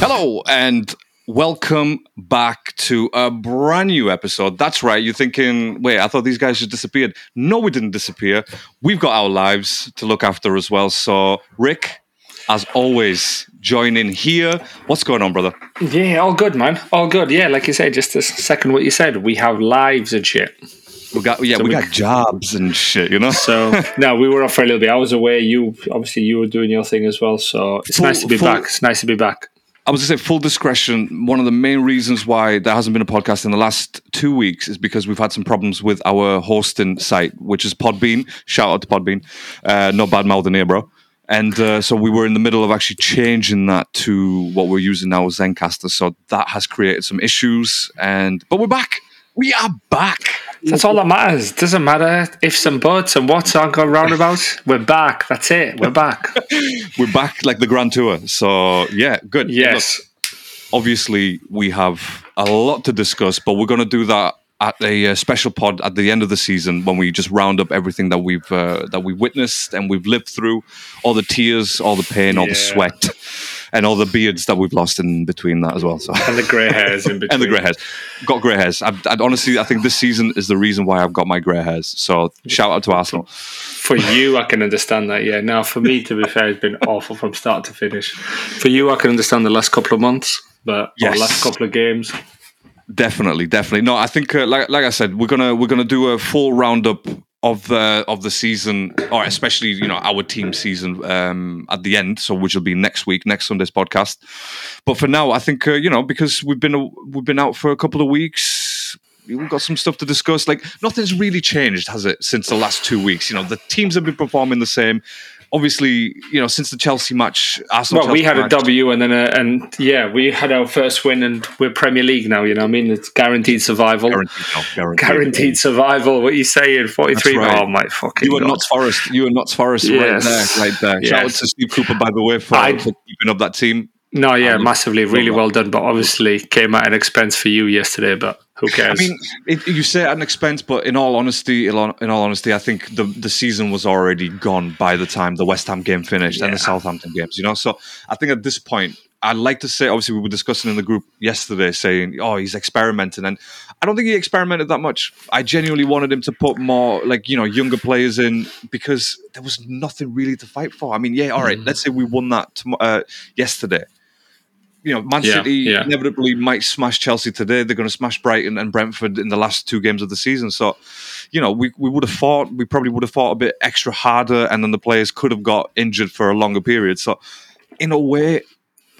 Hello and welcome back to a brand new episode. That's right. You're thinking, wait, I thought these guys just disappeared. No, we didn't disappear. We've got our lives to look after as well. So, Rick, as always, join in here. What's going on, brother? Yeah, all good, man. All good. Yeah, like you said, just a second what you said, we have lives and shit. We got yeah, So we, we- got jobs and shit, you know. So no, we were off for a little bit. I was away. You obviously you were doing your thing as well. So it's Full- nice to be full- back. It's nice to be back. I was going to say, full discretion. One of the main reasons why there hasn't been a podcast in the last two weeks is because we've had some problems with our hosting site, which is Podbean. Shout out to Podbean. Uh, no bad mouthing here, bro. And uh, so we were in the middle of actually changing that to what we're using now, Zencastr. So that has created some issues. And but we're back. We are back. That's all that matters. Doesn't matter ifs and buts and what's on go roundabouts. We're back. That's it. We're back. We're back like the Grand Tour. So yeah, good. yes. obviously we have a lot to discuss, but we're going to do that at a uh, special pod at the end of the season when we just round up everything that we've uh, that we witnessed and we've lived through, all the tears, all the pain, all the sweat, and all the beards that we've lost in between that as well. So. And the grey hairs in between. And the grey hairs, got grey hairs. I've, i honestly, I think this season is the reason why I've got my grey hairs. So shout out to Arsenal. For you, I can understand that. Yeah. Now, for me, to be fair, it's been awful from start to finish. For you, I can understand the last couple of months, but Yes. last couple of games. Definitely, definitely. No, I think, uh, like, like I said, we're gonna we're gonna do a full roundup of the of the season, or especially you know our team season um, at the end. So which will be next week, next Sunday's podcast. But for now, I think uh, you know because we've been we've been out for a couple of weeks. We've got some stuff to discuss. Like nothing's really changed, has it, since the last two weeks? You know, the teams have been performing the same. Obviously, you know, since the Chelsea match, Arsenal. Well, we had a match- W, and then a, and yeah, we had our first win, and we're Premier League now. You know, what I mean, it's guaranteed survival. Guaranteed, no, guaranteed. Guaranteed survival. What are you saying? Forty three. Right. Oh my fucking You and not Notts Forest. You and not Forest Yes. right there, right there. Shout out to Steve Cooper, by the way, for, I- for keeping up that team. no, yeah, Um, massively, really well, well done. But obviously, came at an expense for you yesterday. But who cares? I mean, it, you say at an expense, but in all honesty, in all honesty, I think the the season was already gone by the time the West Ham game finished and the Southampton games. You know, so I think at this point, I'd like to say, obviously, we were discussing in the group yesterday, saying, "Oh, he's experimenting," and I don't think he experimented that much. I genuinely wanted him to put more, like you know, younger players in because there was nothing really to fight for. I mean, yeah, all right, Mm. let's say we won that uh, yesterday. You know, Man Yeah, City yeah. inevitably might smash Chelsea today. They're going to smash Brighton and Brentford in the last two games of the season. So, you know, we, we would have fought, we probably would have fought a bit extra harder, and then the players could have got injured for a longer period. So, in a way,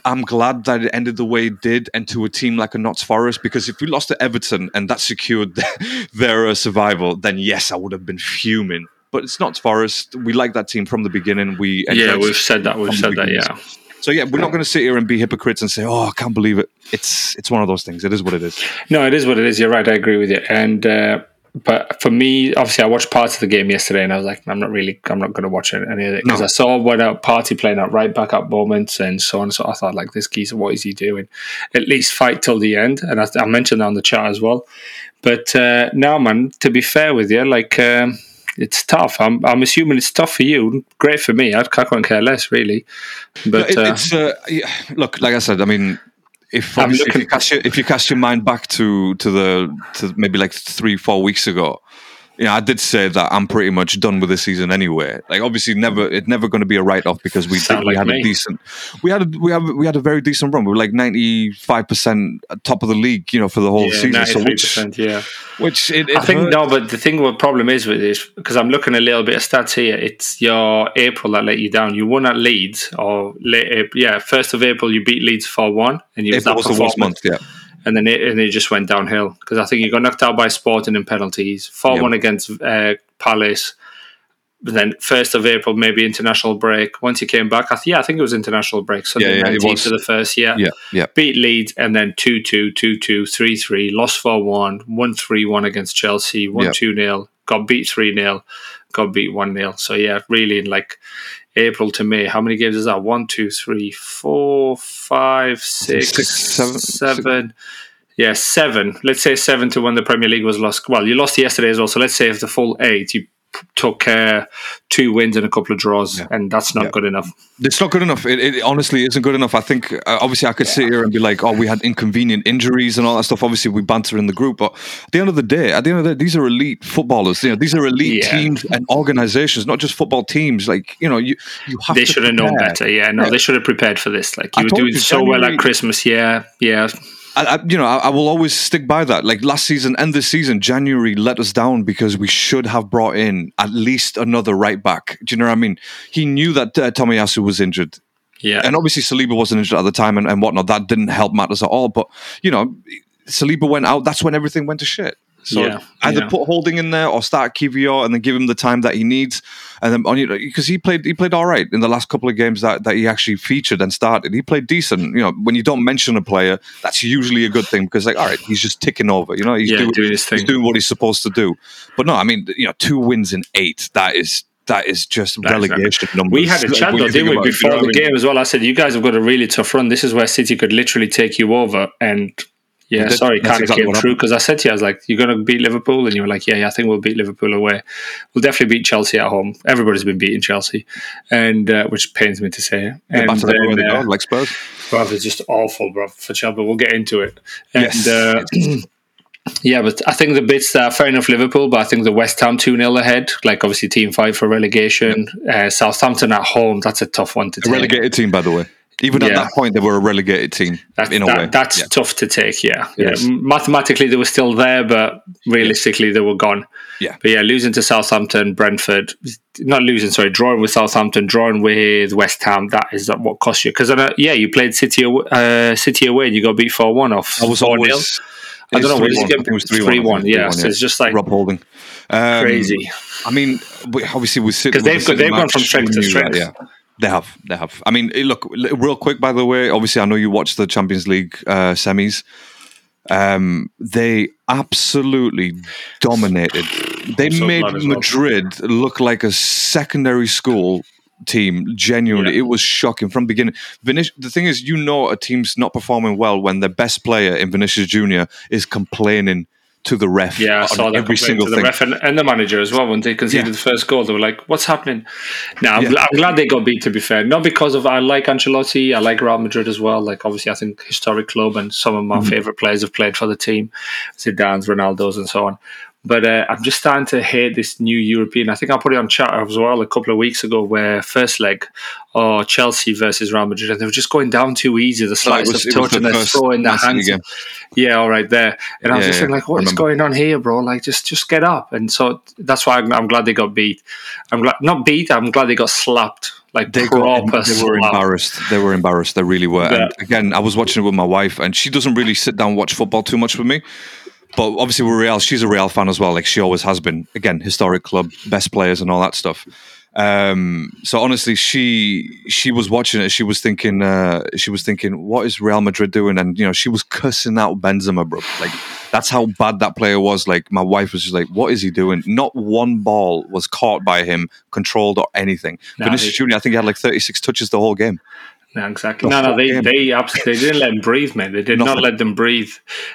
I'm glad that it ended the way it did, and to a team like a Notts Forest, because if we lost to Everton and that secured their uh, survival, then yes, I would have been fuming. But it's Notts Forest. We like that team from the beginning. We yeah, we've said that. We've said that. Yeah. So yeah, we're not going to sit here and be hypocrites and say, "Oh, I can't believe it." It's it's one of those things. It is what it is. No, it is what it is. You're right. I agree with you. And uh, but for me, obviously, I watched parts of the game yesterday, and I was like, I'm not really, I'm not going to watch any of it because No. I saw what out party playing out right back up moments and so on. So I thought, like, this geezer, what is he doing? At least fight till the end. And I, I mentioned that on the chat as well. But uh, now, man, to be fair with you, like. Um, it's tough. I'm, I'm assuming it's tough for you. Great for me. I, I couldn't care less, really. But It- uh, it's uh, yeah, look, like I said, I mean, if if you cast your, if you cast your mind back to to the to maybe like three four weeks ago, know, I did say that I'm pretty much done with the season anyway. Like, obviously, never it's never going to be a write off because we did, we had me. a decent we had a, we have we had a very decent run. We were like 95 percent top of the league, you know, for the whole yeah, season. So which 93%, yeah. which it, it I think hurt. no, but the thing, what problem is with this, because I'm looking a little bit of stats here. It's your April that let you down. You won at Leeds, or late, April, yeah, first of April you beat Leeds four one, and you April was the worst month. Yeah, and then it, and it just went downhill because I think you got knocked out by Sporting in penalties, four one against uh, Palace. But then first of April, maybe international break. Once you came back, I th- yeah, I think it was international break. Sunday Yeah, yeah, 19th to the first, yeah yeah, yeah. beat Leeds and then 2 2, 2 2, 3 3, lost 4 1, 1 3 1 against Chelsea, 1-2-0, got beat 3 0, got beat 1 0. So, yeah, really like April to May, how many games is that? 1, 2, 3, 4, 5, 6, seven- 7. Yeah, seven. Let's say seven to when the Premier League was lost. Well, you lost yesterday as well. So let's say if the full eight, you took uh, two wins and a couple of draws, yeah. and that's not yeah. good enough. It's not good enough. It, it, honestly isn't good enough. I think uh, obviously I could yeah. sit here and be like, "Oh, we had inconvenient injuries and all that stuff." Obviously, we banter in the group, but at the end of the day, at the end of the day, these are elite footballers. You know, these are elite teams and organizations, not just football teams. Like you know, you you have. They should have known better. Yeah, no, they should have prepared for this. Like you were doing so January, well at Christmas. Yeah, yeah. I, I, you know, I, I, will always stick by that. Like last season and this season, January let us down because we should have brought in at least another right back. Do you know what I mean? He knew that uh, Tomiyasu was injured. Yeah. And obviously Saliba wasn't injured at the time and, and whatnot. That didn't help matters at all. But, you know, Saliba went out. That's when everything went to shit. So yeah, either yeah. put Holding in there or start Kiwior and then give him the time that he needs. And then on you because he played he played all right in the last couple of games that, that he actually featured and started. He played decent. You know, when you don't mention a player, that's usually a good thing because like, all right, he's just ticking over. You know, he's yeah, doing, doing his thing. He's doing what he's supposed to do. But no, I mean, you know, two wins in eight, that is that is just That's relegation numbers. We had a chat though, didn't we, before the game as well? I said, you guys have got a really tough run. This is where City could literally take you over. And yeah, sorry, kind of exactly came true because I said to you, I was like, "You're going to beat Liverpool," and you were like, "Yeah, yeah, I think we'll beat Liverpool away. We'll definitely beat Chelsea at home. Everybody's been beating Chelsea, and uh, which pains me to say. And then, uh, like Spurs, bro, it's just awful, bro, for Chelsea. We'll get into it. And, yes. Uh, yeah, but I think the bits that fair enough Liverpool, but I think the West Ham 2 0 ahead, like obviously team fight for relegation. Uh, Southampton at home, that's a tough one to a take. relegated team, by the way. Even yeah. at that point, they were a relegated team. That, in a that, way, that's yeah. tough to take. Yeah, yes. yeah. Mathematically, they were still there, but realistically, they were gone. Yeah, but yeah, losing to Southampton, Brentford, not losing, sorry, drawing with Southampton, drawing with West Ham. That is what cost you because yeah, you played City uh, City away and you got beat four one off. I was always. I don't know. What did It was three one. Yeah, so it's just like Rob Holding. Um, crazy. I mean, obviously we sit because they've they've gone from strength to strength. That, yeah. They have, they have. I mean, look, real quick. By the way, obviously, I know you watched the Champions League uh, semis. Um, they absolutely dominated. They so made Madrid well. look like a secondary school team. Genuinely, yeah. it was shocking from beginning. Vinic- the thing is, you know, a team's not performing well when the best player in Vinicius Junior is complaining to the ref. Yeah, I saw that every single to the thing. ref and, and, the manager as well when they conceded yeah. the first goal. They were like, "What's happening?" Now I'm. I'm, glad they got beat. To be fair, not because of I like Ancelotti, I like Real Madrid as well. Like obviously, I think historic club and some of my mm-hmm. favorite players have played for the team, Zidane's, Ronaldo's, and so on. But uh, I'm just starting to hate this new European. I think I put it on chat as well a couple of weeks ago, where first leg, or oh, Chelsea versus Real Madrid, and they were just going down too easy. The slightest of touch and they're throwing their hands. Yeah, all right there. And I was yeah, just yeah, like, what is going on here, bro? Like, just just get up. And so that's why I'm, I'm, glad they got beat. I'm glad not beat. I'm glad they got slapped. Like they, got, they were embarrassed. They were embarrassed. They really were. Yeah. And again, I was watching it with my wife, and she doesn't really sit down and watch football too much with me but obviously we're Real. She's a Real fan as well, like she always has been. Again, historic club, best players, and all that stuff. Um, so honestly, she she was watching it. She was thinking, uh, she was thinking, what is Real Madrid doing? And you know, she was cussing out Benzema, bro. Like that's how bad that player was. Like my wife was just like, what is he doing? Not one ball was caught by him, controlled or anything. Nah, Vinicius Junior, I think he had like thirty six touches the whole game. No, exactly. No, no, they they absolutely they didn't let them breathe, man. They did Nothing. not let them breathe.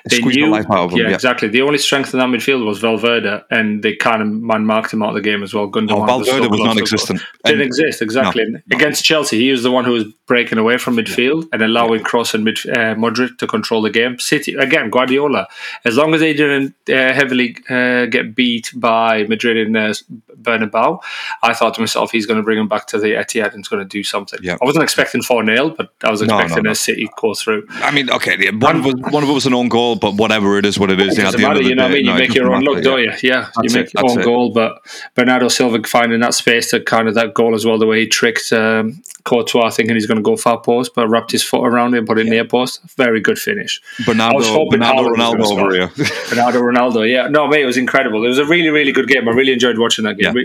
They knew, the life out of them. Yeah, yeah, exactly. The only strength in that midfield was Valverde, and they kind of man marked him out of the game as well. Gundogan oh, Valverde was non-existent. Didn't exist exactly no, against Chelsea. He was the one who was breaking away from midfield yeah. and allowing yeah. Kroos and mid, uh, Modric to control the game. City again, Guardiola. As long as they didn't uh, heavily uh, get beat by Madrid in uh, Bernabeu, I thought to myself, he's going to bring him back to the Etihad and he's going to do something. Yeah. I wasn't expecting four 0 but I was expecting no, no, no. a City go through. I mean, okay, yeah, one of us, one of it was an own goal, but whatever it is, what it is. It doesn't matter, you know what I mean? You make your own look, don't you? Yeah, you make it, your own it. goal, but Bernardo Silva finding that space to kind of that goal as well, the way he tricked um, Courtois thinking he's going to go far post, but wrapped his foot around it, put it yeah. near post. Very good finish. Bernardo, Bernardo Ronaldo over here. Bernardo Ronaldo, yeah. No, mate, it was incredible. It was a really, really good game. I really enjoyed watching that game. Yeah,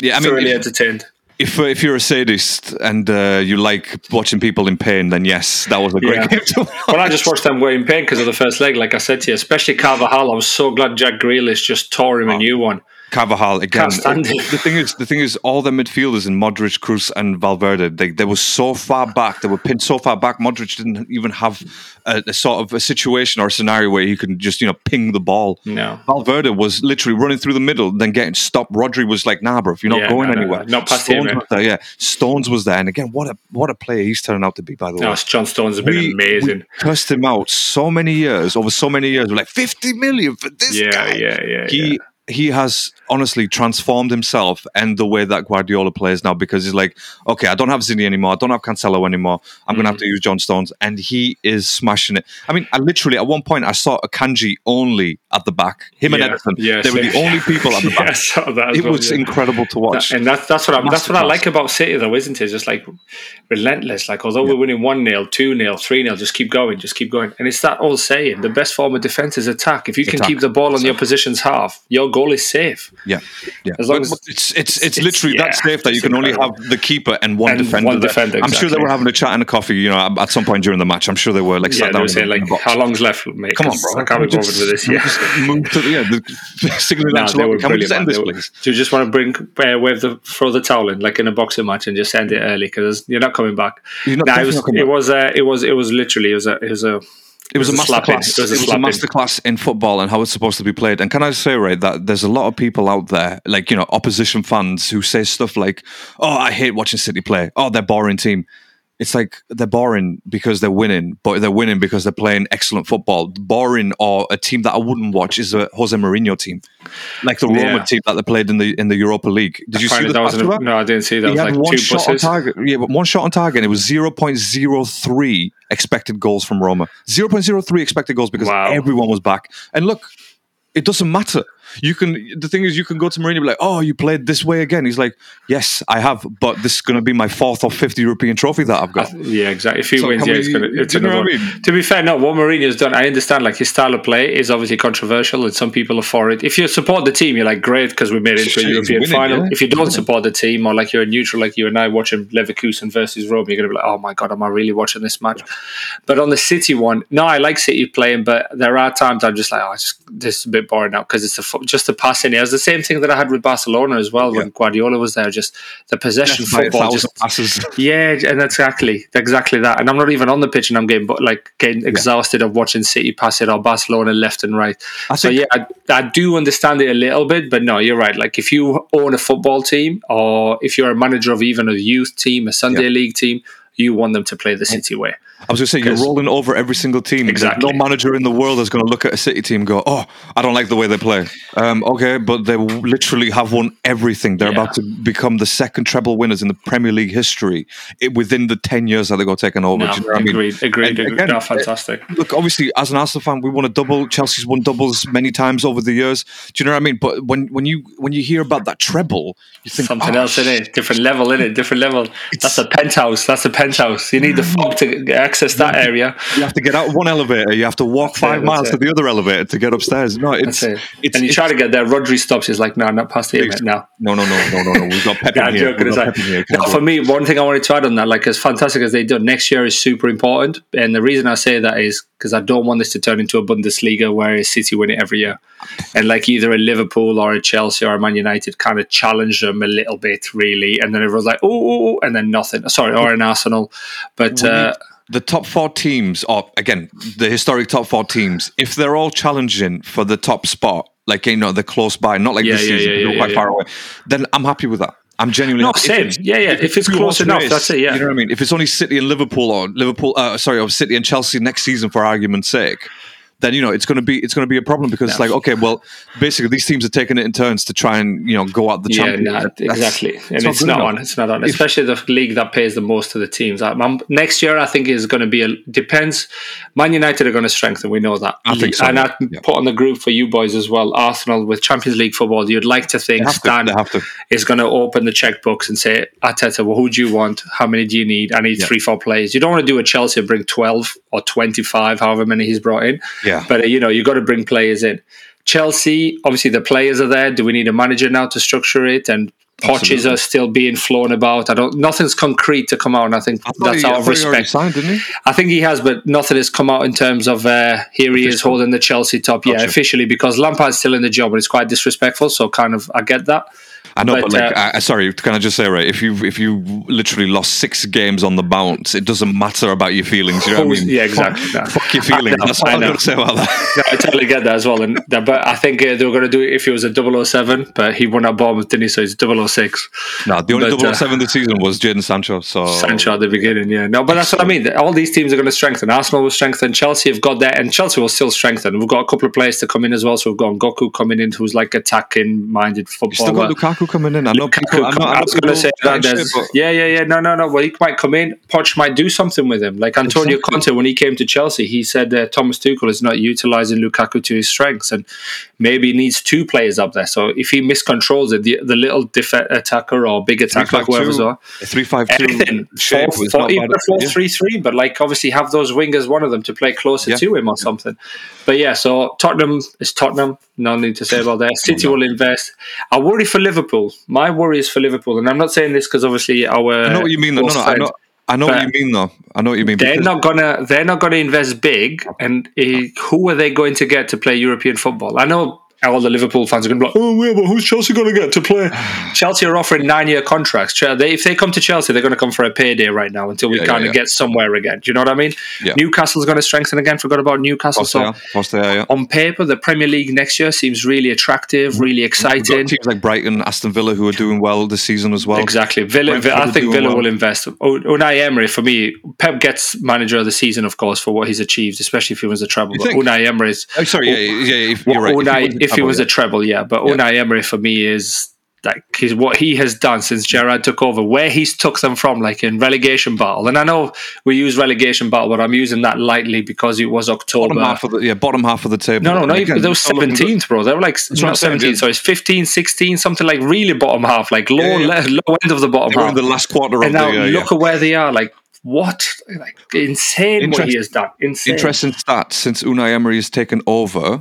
yeah I mean, really entertained if uh, if you're a sadist and uh, you like watching people in pain, then yes, that was a great yeah. game. To well, I just watched them way in pain because of the first leg, like I said to you. Especially Carvajal, I was so glad Jack Grealish just tore him oh. a new one. Carvajal again. Can't stand it. The thing is, the thing is, all the midfielders in Modric, Kroos, and Valverde, they, they were so far back. They were pinned so far back. Modric didn't even have a, a sort of a situation or a scenario where he could just you know ping the ball. No. Valverde was literally running through the middle, then getting stopped. Rodri was like, "Nah, bro, if you're not Yeah, going no, no, anywhere." no. Not past him, Stones man. was there, yeah. Stones was there, and again, what a what a player he's turned out to be. By the way, No, John Stones has been we, amazing. we cursed him out so many years over so many years. We're like fifty million for this yeah, guy. yeah, yeah, He yeah. he has honestly transformed himself and the way that Guardiola plays now because he's like, okay, I don't have Zini anymore, I don't have Cancelo anymore. I'm gonna have Mm. to use John Stones, and he is smashing it. I mean, I literally at one point I saw Akanji only at the back. Him and Yeah, Ederson, yeah, they were the only people at the Yeah, back. that It well, was yeah. incredible to watch. and that's that's what I that's what I like about City though, isn't it? It's just like relentless. Like although we're winning one 0 two 0 three 0 just keep going, just keep going. And it's that old saying: the best form of defense is attack. If you can Attack. keep the ball on the opposition's half, your goal is safe. Yeah, yeah. As long But- as- but it's it's it's it's- literally that safe that you can only have the keeper and one And defender. one defender, I'm sure they were having a chat and a coffee. You know, at some point during the match, I'm sure they were like Yeah, sat down saying like, how long's left, mate? Come on, bro. I can't be bothered with this. Yeah. move to the, yeah, the signaling No, match. they were Can we just brilliant. man. this, were- please? Do you just want to bring uh, wave the throw the towel in like in a boxing match and just end it early because you're not coming back? You're not- Nah, it was it was uh, it was it was literally it was a it was a It was, was a masterclass. It was a It was a masterclass in football and how it's supposed to be played. And can I say, right, that there's a lot of people out there, like you know, opposition fans who say stuff like, "Oh, I hate watching City play. Oh, they're boring team." It's like they're boring because they're winning, but they're winning because they're playing excellent football. Boring or a team that I wouldn't watch is a Jose Mourinho team, like the Roma Yeah. team that they played in the in the Europa League. Did you see that was an- no, I didn't see that. He had like one two shot buses. on target. Yeah, but one shot on target, and it was 0.03 expected goals from Roma. 0.03 expected goals because Wow. everyone was back. And look, it doesn't matter. You can. The thing is, you can go to Mourinho and be like, "Oh, you played this way again." He's like, "Yes, I have, but this is going to be my fourth or fifth European trophy that I've got." Yeah, exactly. If he So wins, yeah, it's gonna. It's do you know another I mean? To be fair, no, what Mourinho's done, I understand. Like his style of play is obviously controversial, and some people are for it. If you support the team, you're like, great, because we made it to a European winning, final. yeah. If you don't support the team, or like you're a neutral, like you and I watching Leverkusen versus Rome, you're gonna be like, oh my god, am I really watching this match? But on the City one, no, I like City playing, but there are times I'm just like, oh, just, this is a bit boring now because it's fo- just the passing. It was the same thing that I had with Barcelona as well when Guardiola was there. Just the possession By football, just passes. yeah, and exactly exactly that. And I'm not even on the pitch, and I'm getting but like getting exhausted of watching City pass it or Barcelona left and right. I So think- yeah, I, I do understand it a little bit, but no, you're right. Like if you own a football team, or if you're a manager of even a youth team, a Sunday Yeah. league team, you want them to play the City way. I was going to say, you're rolling over every single team. Exactly. No manager in the world is going to look at a City team and go, oh, I don't like the way they play. Um, okay, but they literally have won everything. They're Yeah. about to become the second treble winners in the Premier League history it, within the 10 years that they got taken over. No, you know what I mean? agreed, agreed, And agreed. again, no, eh, fantastic. Look, obviously, as an Arsenal fan, we won a double. Chelsea's won doubles many times over the years. Do you know what I mean? But when, when you when you hear about that treble, you think Something "Oh, else in it, different level in it, different level. That's a penthouse. That's a penthouse. You need the mm. fob to eh? Access that area. You have to get out of one elevator. You have to walk That's five that's miles to the other elevator to get upstairs. No, it's it. it's and you it's- try to get there. Rodri stops. He's like, no, not past here, mate. No. No, no, no, no, no, no. We've got Pep Yeah, here. joking got aside. Pep here. No, for me, one thing I wanted to add on that, like as fantastic as they do, next year is super important. And the reason I say that is because I don't want this to turn into a Bundesliga where City win it every year. And like either a Liverpool or a Chelsea or a Man United kind of challenge them a little bit, really. And then everyone's like, oh, oh, oh," and then nothing. Sorry, or an Arsenal. But uh, the top four teams, or again, the historic top four teams, if they're all challenging for the top spot, like you know, they're close by, not like Yeah, this yeah, season, yeah, yeah, quite far away, then I'm happy with that. I'm genuinely not same. Yeah, yeah. If it's close enough, race, that's it, yeah. You know what I mean? If it's only City and Liverpool, or Liverpool, uh, sorry, or City and Chelsea next season, for argument's sake, then you know it's going to be it's going to be a problem because it's like okay, well, basically these teams are taking it in turns to try and you know go out the Yeah, champion. That's- exactly, and it's not enough. on. It's not on, especially the league that pays the most to the teams. Um, um, next year, I think is going to be a depends. Man United are going to strengthen. We know that. I think so, And yeah. I Yeah. put on the group for you boys as well. Arsenal with Champions League football. You'd like to think. Stan have to. is going to open the checkbooks and say, Arteta, well, who do you want? How many do you need? I need three, four players. You don't want to do a Chelsea and bring twelve or twenty-five, however many he's brought in. Yeah. But uh, you know, you've got to bring players in. Chelsea, obviously, the players are there. Do we need a manager now to structure it? And Potches are still being flown about. I don't. Nothing's concrete to come out, and I think I that's he- out of respect. signed, didn't he? I think he has, but nothing has come out in terms of uh, here he is holding the Chelsea top. Yeah, officially because Lampard's still in the job, and it's quite disrespectful. So kind of, I get that. I know, but, But, like, uh, I, sorry, can I just say, right? If you if you literally lost six games on the bounce, it doesn't matter about your feelings. You know what I mean? Yeah, exactly. Fuck, fuck your feelings. That's what I I'm going to say about that. No, I totally get that as well. And but I think uh, they were going to do it if it was a 007, but he won at Bournemouth, didn't he? So it's 006. no, the only But, double uh, 07 this season was Jadon Sancho. So Sancho at the beginning, yeah. No, but that's what I mean. All these teams are going to strengthen. Arsenal will strengthen. Chelsea have got that, and Chelsea will still strengthen. We've got a couple of players to come in as well. So we've got Nkunku coming in, who's like attacking minded You still got footballer. Lukaku coming in. I know people. I, know, I, I was going to say that. chatting There's, yeah, yeah, yeah. No, no, no. Well, he might come in. Poch might do something with him. Like Antonio Exactly. Conte, when he came to Chelsea, he said uh, Thomas Tuchel is not utilizing Lukaku to his strengths, and maybe he needs two players up there. So if he miscontrols it, the, the little def- attacker or big attacker, whoever's on, a three five two anything. shape Four, was four, not even bad. a four Yeah. three three, but like obviously have those wingers, one of them to play closer Yeah. to him or something. But yeah, so Tottenham is Tottenham. No need to say about that. City will invest. I worry for Liverpool. My worry is for Liverpool, and I'm not saying this because obviously our I know what you mean. though. No, no, I know. I know what you mean, though. I know what you mean. They're not gonna. They're not gonna invest big. And uh, who are they going to get to play European football? I know all the Liverpool fans are going to be like, "Oh, yeah, but who's Chelsea going to get to play?" Chelsea are offering nine-year contracts. If they come to Chelsea, they're going to come for a payday right now until we Yeah, kind yeah, of yeah. get somewhere again. Do you know what I mean? Newcastle's going to strengthen again. Forgot about Newcastle. Of course they So are. Of course they are, yeah. on paper, the Premier League next year seems really attractive, mm-hmm. really mm-hmm. We've got exciting. teams like Brighton, Aston Villa, who are doing well this season as well. Exactly. Villa, Brentford I think Villa well. will invest. Unai Emery, for me, Pep gets manager of the season, of course, for what he's achieved, especially if he was a treble. Unai Emery is. Oh, sorry, yeah, yeah, yeah you're right. Unai, if he was, yeah. a treble, yeah. But Yeah. Unai Emery, for me, is like his, what he has done since Gerrard took over, where he's took them from, like in relegation battle. And I know we use relegation battle, but I'm using that lightly because it was October. bottom half of the yeah bottom half of the table. No, no, And not again, even. They were still looking good. 17th, bro. They were like, not 17, so it's 15, 16, something like really bottom half, like low, Yeah, yeah. low end of the bottom half. in the last quarter of and now the uh, look at where they are. Like, what? Like, insane what he has done. Insane. Interesting stats since Unai Emery has taken over.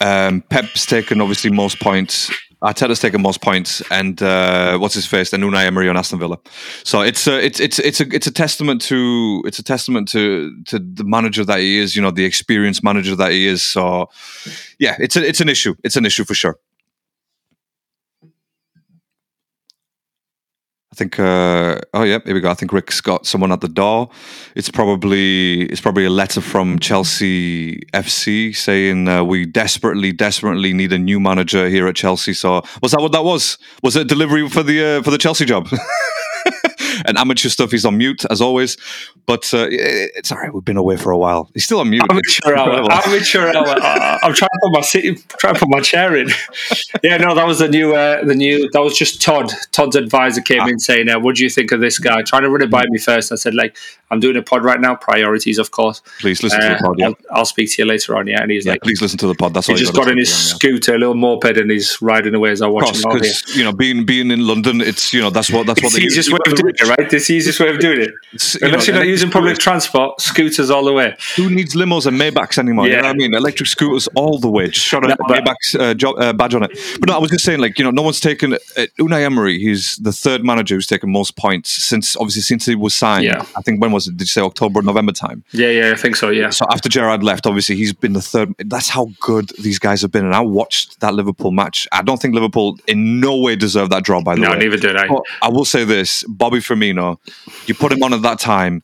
Um, Pep's taken obviously most points. Arteta's taken most points, and uh, what's his face? And Unai Emery on Aston Villa. So it's a it's it's it's a it's a testament to it's a testament to to the manager that he is. You know, the experienced manager that he is. So yeah, it's a, it's an issue. It's an issue for sure. Think. Uh, oh yeah, here we go. I think Rick's got someone at the door. It's probably it's probably a letter from Chelsea FC saying uh, we desperately, desperately need a new manager here at Chelsea. So was that what that was? Was it delivery for the uh, for the Chelsea job? and amateur stuff. He's on mute as always, but uh, it's all right. We've been away for a while. He's still on mute. Amateur hour. Amateur hour. Uh, I'm trying to put my seat, trying to put my chair in. yeah, no, that was the new, uh, the new. That was just Todd. Todd's advisor came in saying, uh, "What do you think of this guy?" Trying to run it by me first. I said, "Like, I'm doing a pod right now. Priorities, of course. Please listen to Uh, the pod. Yeah, I'll, I'll speak to you later on." Yeah, and he's yeah like, please listen to the pod. That's all he just got in his yeah. scooter, a little moped, and he's riding away as I watch Of him because you know, being being in London, it's you know that's what that's what the easiest way of doing it, right? It's the easiest way of doing it. You Unless know, you're not using public scooters- transport, scooters all the way. Who needs limos and Maybachs anymore? You know Yeah. what I mean? Electric scooters all the way. Just shot a No, but- Maybach's uh, jo- uh, badge on it. But no, I was just saying, like, you know, no one's taken uh, Unai Emery. He's the third manager who's taken most points since, obviously, since he was signed. Yeah. I think when was it? Did you say October, November time? Yeah, yeah, I think so. Yeah. So after Gerrard left, obviously he's been the third. That's how good these guys have been. And I watched that Liverpool match. I don't think Liverpool in no way deserved that draw. By the No, way, No, neither did I. but I will say this: Bobby Firmino, you put him on at that time,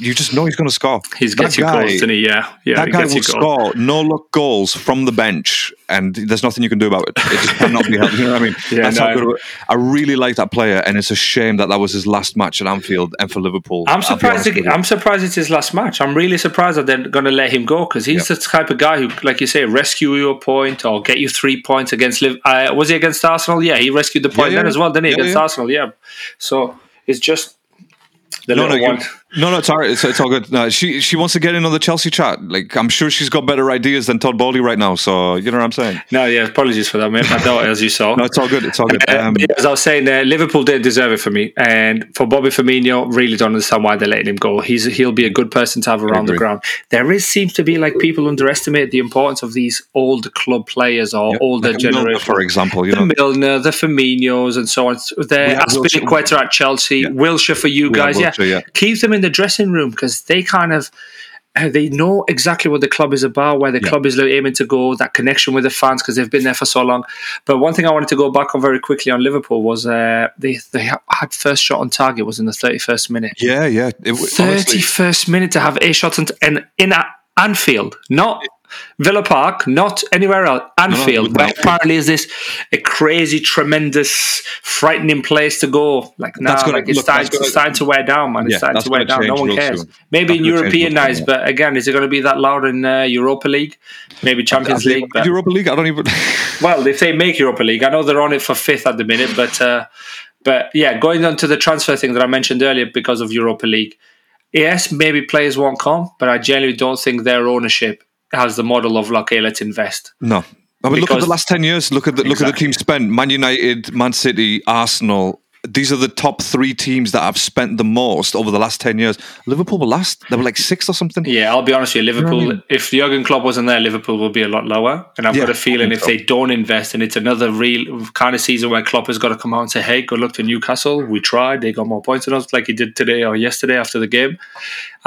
you just know he's going to score. He's That gets guy- goals, he? Yeah, yeah. that guy will score no look goals from the bench, and there's nothing you can do about it. It just cannot be helped. You know what I mean? Yeah, no. I really like that player, and it's a shame that that was his last match at Anfield and for Liverpool. I'm surprised. It. I'm surprised it's his last match. I'm really surprised that they're going to let him go because he's the type of guy who, like you say, rescue you a point or get you three points against. Liv- Uh, was he against Arsenal? Yeah, he rescued the point Yeah, then as well, didn't he? Yeah, against yeah. Arsenal, yeah. So it's just the No, little no, one. No, no, it's all right. It's, it's all good. No, she she wants to get in on the Chelsea chat. Like I'm sure she's got better ideas than Todd Boehly right now. So you know what I'm saying. No, yeah, apologies for that, mate. My daughter, as you saw. no, it's all good. It's all good. Um, as I was saying, uh, Liverpool didn't deserve it for me, and for Bobby Firmino, really don't understand why they're letting him go. He's he'll be a good person to have around the ground. There is seems to be like people underestimate the importance of these old club players or older like generation, for example. You the know. Milner, the Firminos, and so on. The Azpilicueta at Chelsea, yeah. Wilshere for you guys. Wilshere, yeah. yeah, keep them in the dressing room because they kind of uh, they know exactly what the club is about, where the yeah. club is aiming to go, that connection with the fans because they've been there for so long. But one thing I wanted to go back on very quickly on Liverpool was uh, they they had first shot on target was in the thirty first minute. Yeah, yeah, thirty first minute to have a shot and, and in Anfield, not Villa Park, not anywhere else. Anfield, no, where apparently is this a crazy, tremendous, frightening place to go. Like now, nah, like it's, look, starting, gonna, it's starting to wear down, man. It's yeah, starting to wear down. No one cares. Soon. Maybe that's in European nights, but again, is it going to be that loud in uh, Europa League? Maybe Champions League. But, Europa League, I don't even. well, if they make Europa League, I know they're on it for fifth at the minute, but uh, but yeah, going on to the transfer thing that I mentioned earlier because of Europa League. Yes, maybe players won't come, but I genuinely don't think their ownership has the model of like, okay, let's invest. No. I mean, look at the last ten years. Look at the exactly. look at the team spent: Man United, Man City, Arsenal, these are the top three teams that have spent the most over the last 10 years. Liverpool were last. They were like sixth or something. Yeah, I'll be honest with you. Liverpool, you know I mean? if Jurgen Klopp wasn't there, Liverpool will be a lot lower. And I've yeah, got a feeling if so. they don't invest and it's another real kind of season where Klopp has got to come out and say, hey, good luck to Newcastle. We tried. They got more points than us, like he did today or yesterday after the game.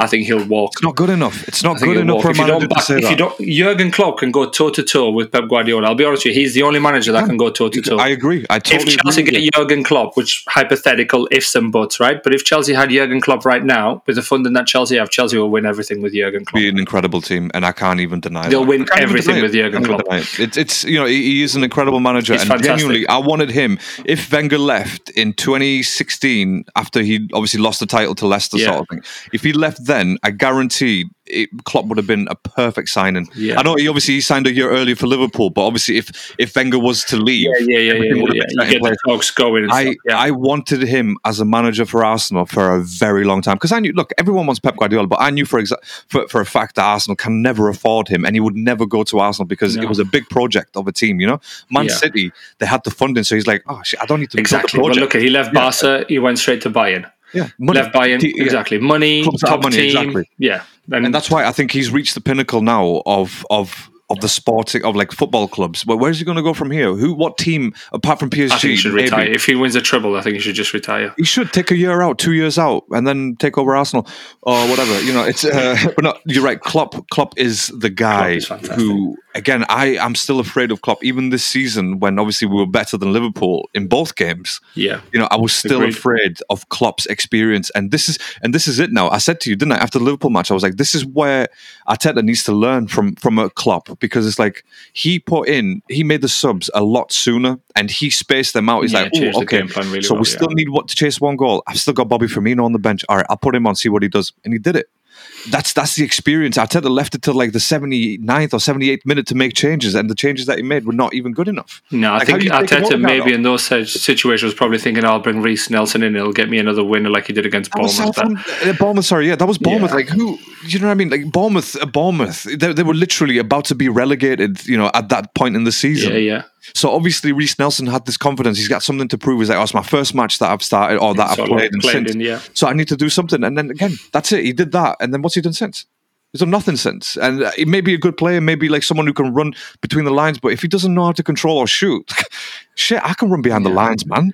I think he'll walk. It's not good enough. It's not good enough for a manager back, to say if. You don't, Jurgen Klopp can go toe to toe with Pep Guardiola. I'll be honest with you. He's the only manager that can go toe to toe. I agree. I totally If Chelsea agree get Jurgen Klopp, which hypothetical ifs and buts, right? But if Chelsea had Jurgen Klopp right now, with the funding that Chelsea have, Chelsea will win everything with Jurgen Klopp. Be an incredible team, and I can't even deny. They'll that. win everything with Jurgen Klopp. It. It's, it's you know he is an incredible manager, He's and fantastic. genuinely, I wanted him. If Wenger left in 2016 after he obviously lost the title to Leicester, yeah. sort of thing, if he left then, I guarantee it, Klopp would have been a perfect signing. Yeah. I know he obviously he signed a year earlier for Liverpool, but obviously if if Wenger was to leave, yeah, yeah, yeah, yeah, yeah. You get the talks going. I yeah. I wanted him as a manager for Arsenal for a very long time because I knew. Look, everyone wants Pep Guardiola, but I knew for exa- for for a fact that Arsenal can never afford him, and he would never go to Arsenal because no. it was a big project of a team. You know, Man yeah. City they had the funding, so he's like, oh shit, I don't need to exactly. Well, look, he left Barca, he went straight to Bayern. Yeah, money. left Bayern T- exactly. Money, top money, team. Exactly. Yeah, and, and, that's why I think he's reached the pinnacle now of of of the sporting of like football clubs. But where's he going to go from here? Who, what team apart from PSG? I think he should maybe? retire. If he wins a treble, I think he should just retire. He should take a year out, two years out, and then take over Arsenal or whatever. You know, it's. Uh, but no, you're right. Klopp, Klopp is the guy is who. Again, I am still afraid of Klopp. Even this season, when obviously we were better than Liverpool in both games. Yeah. You know, I was still Agreed. afraid of Klopp's experience, and this is and this is it now. I said to you, didn't I? After the Liverpool match, I was like, this is where Arteta needs to learn from from a Klopp because it's like he put in, he made the subs a lot sooner and he spaced them out. He's yeah, like, okay, really so well, we still need what to chase one goal. I've still got Bobby Firmino on the bench. All right, I'll put him on, see what he does, and he did it that's that's the experience. Arteta left it till like the 79th or 78th minute to make changes, and the changes that he made were not even good enough. No, I like, think Arteta maybe in those situations was probably thinking, "I'll bring Reiss Nelson in; it'll get me another winner like he did against Bournemouth." Uh, Bournemouth, sorry, yeah, that was Bournemouth. Yeah. Like who, you know what I mean? Like Bournemouth, uh, Bournemouth, they, they were literally about to be relegated. You know, at that point in the season. Yeah, yeah. So obviously, Reiss Nelson had this confidence. He's got something to prove. He's like, "Oh, it's my first match that I've started or that I've played, since. In, yeah. So I need to do something." And then again, that's it. He did that, and then what's he done since? He's done nothing since. And uh, he may be a good player, maybe like someone who can run between the lines, but if he doesn't know how to control or shoot, shit, I can run behind yeah. the lines, man.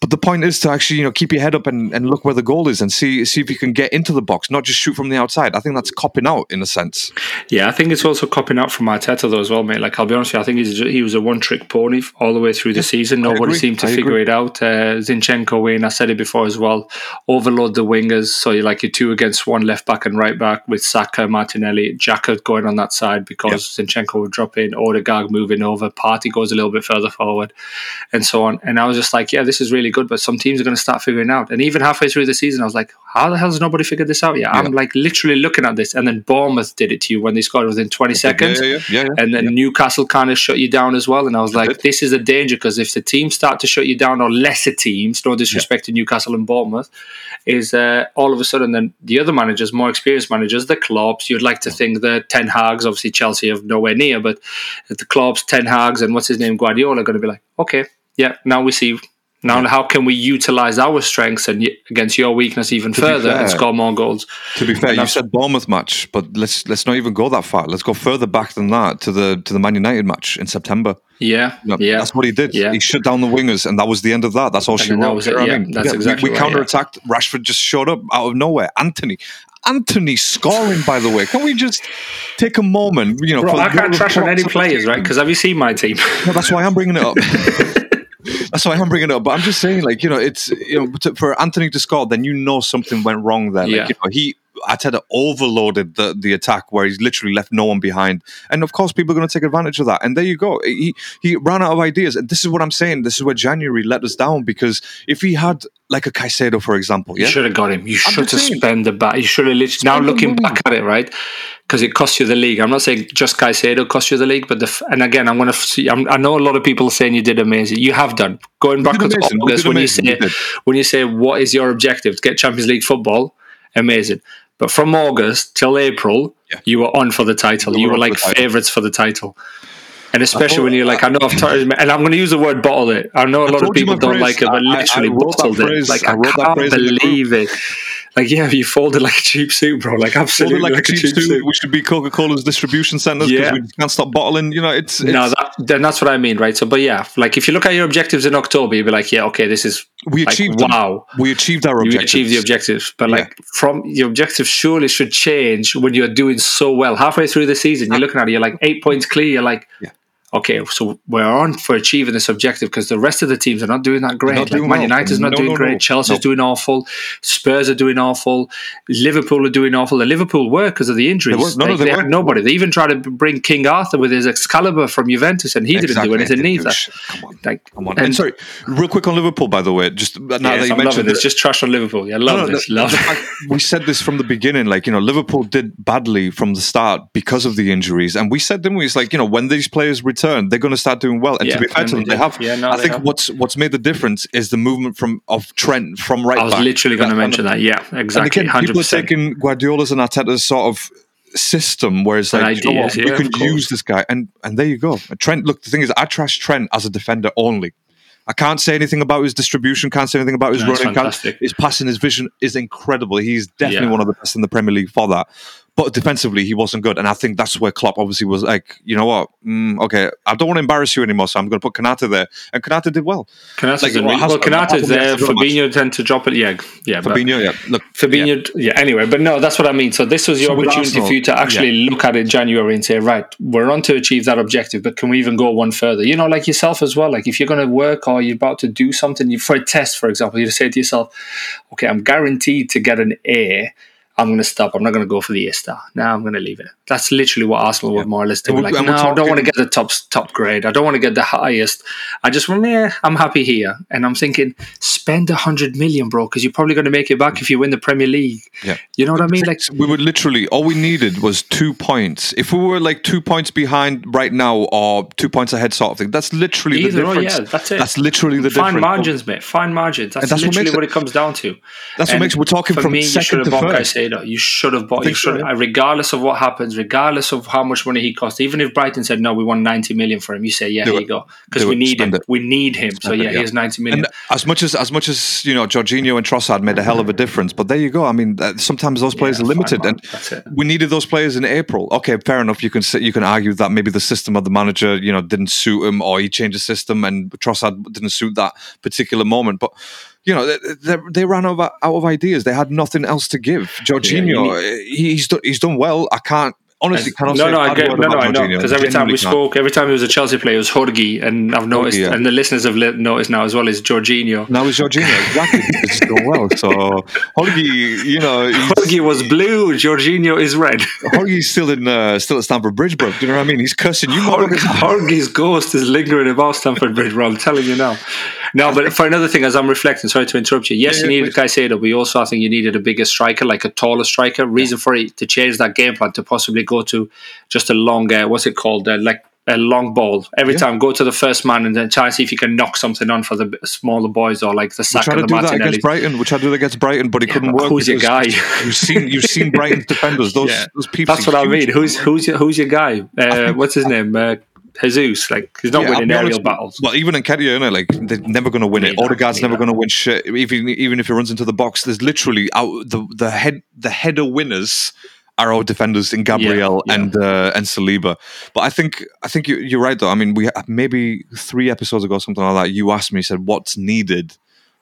But the point is to actually, you know, keep your head up and, and look where the goal is and see see if you can get into the box, not just shoot from the outside. I think that's copping out in a sense. Yeah, I think it's also copping out from Arteta though as well, mate. Like I'll be honest with you, I think he's, he was a one trick pony all the way through the season. Nobody seemed to I figure agree. it out. Uh, Zinchenko in, I said it before as well. Overload the wingers, so you're like your two against one left back and right back with Saka, Martinelli, Xhaka going on that side because yep. Zinchenko would drop in, Odegaard moving over, Partey goes a little bit further forward, and so on. And I was just like, yeah, this is really really good, but some teams are going to start figuring out. And even halfway through the season, I was like, how the hell has nobody figured this out yet? Yeah. I'm like literally looking at this, and then Bournemouth did it to you when they scored within 20 seconds, yeah, yeah, and then Newcastle kind of shut you down as well. And I was like, this is a danger because if the teams start to shut you down, or lesser teams, no disrespect to Newcastle and Bournemouth, is uh, all of a sudden then the other managers, more experienced managers, the clubs, you'd like to think the Ten Hags, obviously Chelsea have nowhere near, but the clubs, Ten Hags, and what's his name, Guardiola, are going to be like, okay, yeah, now we see now, how can we utilize our strengths and against your weakness even to further fair, and score more goals? To be fair, you said Bournemouth match, but let's let's not even go that far. Let's go further back than that to the to the Man United match in September. Yeah, you know, yeah, that's what he did. Yeah. he shut down the wingers, and that was the end of that. That's all and she wrote. That was it. Yeah, I mean? that's yeah, exactly. We, we right, counter-attacked. Yeah. Rashford just showed up out of nowhere. Antony, Antony scoring, by the way. Can we just take a moment? You know, Bro, I can't trash on any players, right? Because have you seen my team? No, that's why I'm bringing it up. That's why I'm bringing it up. But I'm just saying, like, you know, it's you know, to, for Antony to score, then you know something went wrong there. Like, Yeah. you know, he Arteta overloaded the, the attack where he's literally left no one behind. And of course, people are going to take advantage of that. And there you go. He he ran out of ideas. And this is what I'm saying. This is where January let us down because if he had like a Caicedo, for example, You yeah, should have got him. You I'm should have saying. spent the back. You should have literally. Now looking money. back at it, right? Because it cost you the league. I'm not saying just Caicedo cost you the league, but the f- and again, I'm going to. see I'm, I know a lot of people are saying you did amazing. You have done. Going back to. You August, when you say You when you say what is your objective to get Champions League football, amazing. But from August till April, Yeah. you were on for the title. We You were were on for like favourites for the title. And especially when you're like, I know I've touched, and I'm going to use the word bottle it. I know a I lot of people don't phrase. like it, but I- I- I literally that bottled phrase. it. Like I I, can't phrase in the group. believe it. Like yeah, you folded like a cheap suit, bro. Like absolutely Folded like, a cheap suit, we should be Coca Cola's distribution centers because Yeah. we can't stop bottling. You know, it's, it's No, that, then that's what I mean, right? So, but yeah, like if you look at your objectives in October, you'd be like, yeah, okay, this is we like, achieved them. wow. We achieved our You objectives. achieve the objectives, but Yeah. like from your objectives, surely should change when you're doing so well. Halfway through the season, you're ah. looking at it, you're like eight points clear. You're like, Yeah. Okay, so we're on for achieving this objective because the rest of the teams are not doing that great. Like doing Man. United's not No, doing no, great. no. Chelsea's doing awful. Spurs are doing awful. Liverpool are doing awful. The Liverpool were because of the injuries. They were. No, no, Like, they they had nobody. They even tried to bring King Arthur with his Excalibur from Juventus, and he didn't do anything neither. Come on. Like, Come on. And, sorry, real quick on Liverpool, by the way, just now yes, that you I'm mentioned this. Just trash on Liverpool. Yeah, love this. love fact- we said this from the beginning. Like, you know, Liverpool did badly from the start because of the injuries. And we said, didn't we? It's like, you know, when these players return, they're going to start doing well. And Yeah, to be fair to them, they have. Yeah, no, I they think have. what's what's made the difference is the movement from of Trent from right I was back. literally going to mention that. Yeah, And exactly. again, Hundred people are taking Guardiola's and Arteta's sort of system where it's And like, you know what, ideas, we can use this guy. And and there you go. Trent, look, the thing is, I trash Trent as a defender only. I can't say anything about his distribution, can't say anything about his No, running. His passing, his vision is incredible. He's definitely Yeah. one of the best in the Premier League for that. But defensively, he wasn't good. And I think that's where Klopp obviously was like, you know what? Mm, okay, I don't want to embarrass you anymore, so I'm going to put Konaté there. And Konaté did well. Konaté's Like, well, has- well, Konaté's there. Fabinho tend to drop it. Yeah, yeah. Fabinho, yeah. Look, Fabinho, yeah. Anyway, but no, that's what I mean. So this was your So opportunity Arsenal, for you to actually look at it in January and say, right, we're on to achieve that objective, but can we even go one further? You know, like yourself as well. Like if you're going to work or you're about to do something you, for a test, for example, you say to yourself, okay, I'm guaranteed to get an A. I'm going to stop. I'm not going to go for the A star. Now I'm going to leave it. That's literally what Arsenal were more or less doing. And Like, no, and we're I don't want to get the top top grade. I don't want to get the highest. I just want, yeah, I'm happy here. And I'm thinking, spend a hundred million, bro, because you're probably going to make it back if you win the Premier League. Yeah. You know what I mean? Like, we would literally all we needed was two points. If we were like two points behind right now or two points ahead, sort of thing, that's literally the or, difference. yeah, that's it. That's literally the difference. fine difference. margins, mate. Fine margins. That's, that's literally makes what it- it, comes down to. That's what makes we're talking from me, second to bought You should have bought. You think so, yeah. regardless of what happens, regardless of how much money he costs. Even if Brighton said no, we want ninety million for him, you say yeah, Do here it. you go, because we it. need him. It. We need him. so Spend it, yeah, yeah. here's ninety million. And as much as as much as you know, Jorginho and Trossard made a hell of a difference. But there you go. I mean, uh, sometimes those players Yeah, are limited, fine, and. We needed those players in April. Okay, fair enough. You can you can argue that maybe the system of the manager, you know, didn't suit him, or he changed the system, and Trossard didn't suit that particular moment. But you know, they, they, they ran out of, out of ideas. They had nothing else to give. Jorginho, uh, he's done, he's done well. I can't honestly cannot no, say no, I get, no, no, I know because every time we can't. spoke, every time he was a Chelsea player, it was Jorgi, and I've noticed, yeah. and the listeners have noticed now as well is Jorginho. Now it's Jorginho, exactly. It's going well. So Holgi, you know, he's, Jorgi was blue, Jorginho is red. Holgi's still in uh, still at Stamford Bridge, bro. Do you know what I mean? He's cussing you. Jorgi's ghost is lingering about Stamford Bridge, bro. I'm telling you now. No, but for another thing, as I'm reflecting, sorry to interrupt you. Yes, Yeah, you yeah, needed Caicedo, but you also, I think, you needed a bigger striker, like a taller striker. Reason for it to change that game plan to possibly go to just a longer, what's it called, uh, like a long ball every Yeah. time. Go to the first man and then try and see if you can knock something on for the smaller boys or like the sack tried to and the do that against Brighton. We tried to do that against Brighton, but it couldn't but work. who's your guy? You've seen you've seen Brighton's defenders. Those Yeah. those people. That's what I mean. Who's who's your who's your guy? Uh, what's his name? Uh, Jesus. Like he's not Yeah, winning aerial honest, battles. Well, even Nketiah, like they're never going to win it. Odegaard's never going to win shit. Even even if he runs into the box, there's literally out the the head the header winners are our defenders in Gabriel yeah. and uh, and Saliba. But I think I think you, you're right though. I mean, we maybe three episodes ago, something like that. You asked me, you said, "What's needed?"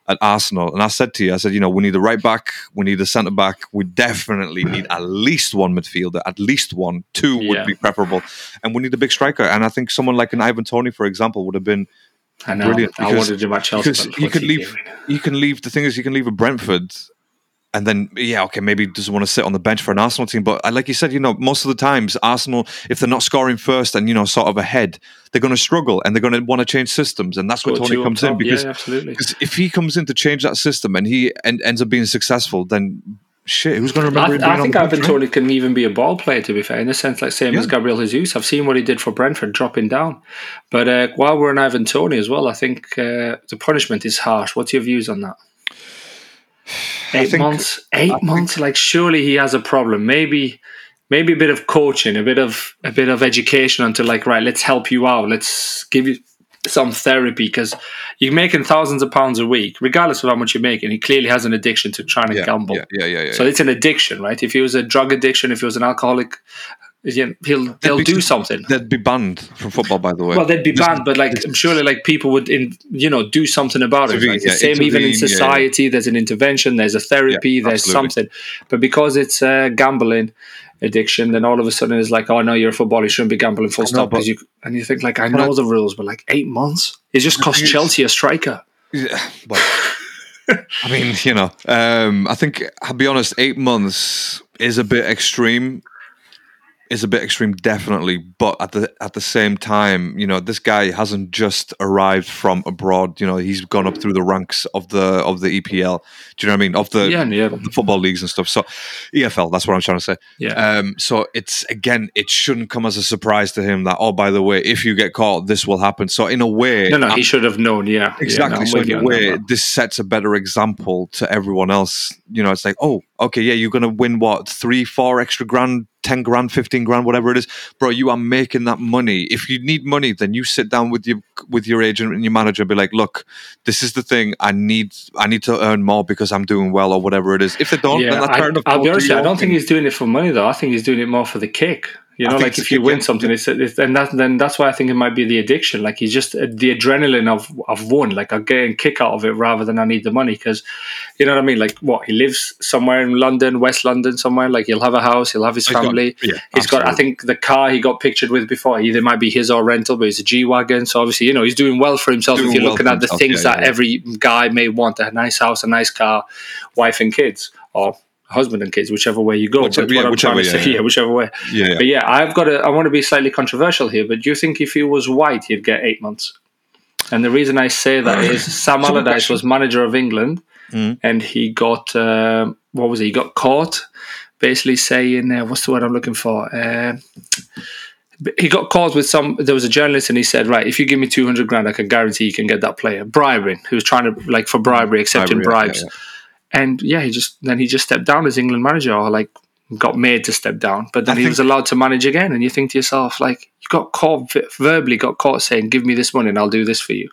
At Arsenal, and I said to you, I said, you know, we need a right back, we need a centre back, we definitely mm-hmm. need at least one midfielder, at least one, two would Yeah. be preferable, and we need a big striker. And I think someone like an Ivan Toney, for example, would have been I know. brilliant I wanted to do my Chelsea. because you could leave doing? you can leave the thing is you can leave a Brentford and then yeah okay maybe he doesn't want to sit on the bench for an Arsenal team but uh, like you said you know most of the times Arsenal if they're not scoring first and you know sort of ahead they're going to struggle and they're going to want to change systems and that's where Toney comes in because yeah, because if he comes in to change that system and he en- ends up being successful then shit who's going to remember I, being I think Ivan? Toney can even be a ball player, to be fair, in a sense, like same as Gabriel Jesus. I've seen what he did for Brentford, dropping down. But uh, while we're on Ivan Toney as well, I think uh, the punishment is harsh. What's your views on that? Eight think- months. Eight months. Like surely he has a problem. Maybe, maybe a bit of coaching, a bit of a bit of education until like right. Let's help you out. Let's give you some therapy because you're making thousands of pounds a week, regardless of how much you're making. He clearly has an addiction to trying to yeah, gamble. yeah yeah yeah yeah So it's an addiction, right? If he was a drug addiction, if he was an alcoholic, yeah, he'll they'll be- do something. they'd be banned from football by the way Well, they'd be banned, but like I'm surely like people would, in you know, do something about it. The yeah, same even in intervene, yeah, yeah. society. There's an intervention. There's a therapy. There's absolutely. something. But because it's uh, gambling addiction, then all of a sudden it's like, oh no, you're a footballer. You shouldn't be gambling. Full know, stop. 'Cause you, and you think like, I know the rules, but like eight months. It just cost Chelsea a striker. Yeah, well, I mean, you know, um, I think I'll be honest, eight months is a bit extreme. Is a bit extreme, definitely. But at the at the same time, you know, this guy hasn't just arrived from abroad. You know, he's gone up through the ranks of the of the EPL. Do you know what I mean? Of the Yeah, yeah. of the football leagues and stuff. So EFL, that's what I'm trying to say. Yeah. Um, so it's again, it shouldn't come as a surprise to him that oh, by the way, if you get caught, this will happen. So in a way, no, no, I'm- he should have known. Yeah, Exactly. Yeah, no, so in a way, this sets a better example to everyone else. You know, it's like, oh, okay, yeah, you're gonna win what three, four extra grand, ten grand, fifteen grand, whatever it is, bro. You are making that money. If you need money, then you sit down with your with your agent and your manager, and be like, look, this is the thing. I need, I need to earn more because I'm doing well or whatever it is. If they don't, then that's I, fair enough. I'll be honest, I don't think he's doing it for money though. I think he's doing it more for the kick. You know, like if you win something, it's, it's and that then that's why I think it might be the addiction. Like he's just uh, the adrenaline of of won. Like I get a kick out of it rather than I need the money because, you know what I mean. Like what he lives somewhere in London, West London, somewhere. Like he'll have a house, he'll have his He's got- family. yeah, he's got. I think the car he got pictured with before either might be his or rental, but it's a G wagon. So obviously, you know, he's doing well for himself. Doing if you're well looking at the himself, things yeah, that yeah. every guy may want: a nice house, a nice car, wife and kids, or husband and kids, whichever way you go. Whichever- yeah, what I'm whichever, trying to yeah, say, yeah. whichever way. Yeah. But yeah, I've got to. I want to be slightly controversial here, but do you think if he was white, he'd get eight months? And the reason I say that is Sam Allardyce was manager of England, Mm. and he got um what was he? He got caught, basically saying, uh, "What's the word I'm looking for?" Uh, he got caught with some. There was a journalist, and he said, "Right, if you give me two hundred grand, I can guarantee you can get that player." Bribing, he was trying to like for bribery, accepting Bribery, yeah, bribes, yeah, and yeah, he just then he just stepped down as England manager, or like got made to step down. But then I he was allowed to manage again, and you think to yourself, like, you got caught verbally, got caught saying, "Give me this money, and I'll do this for you."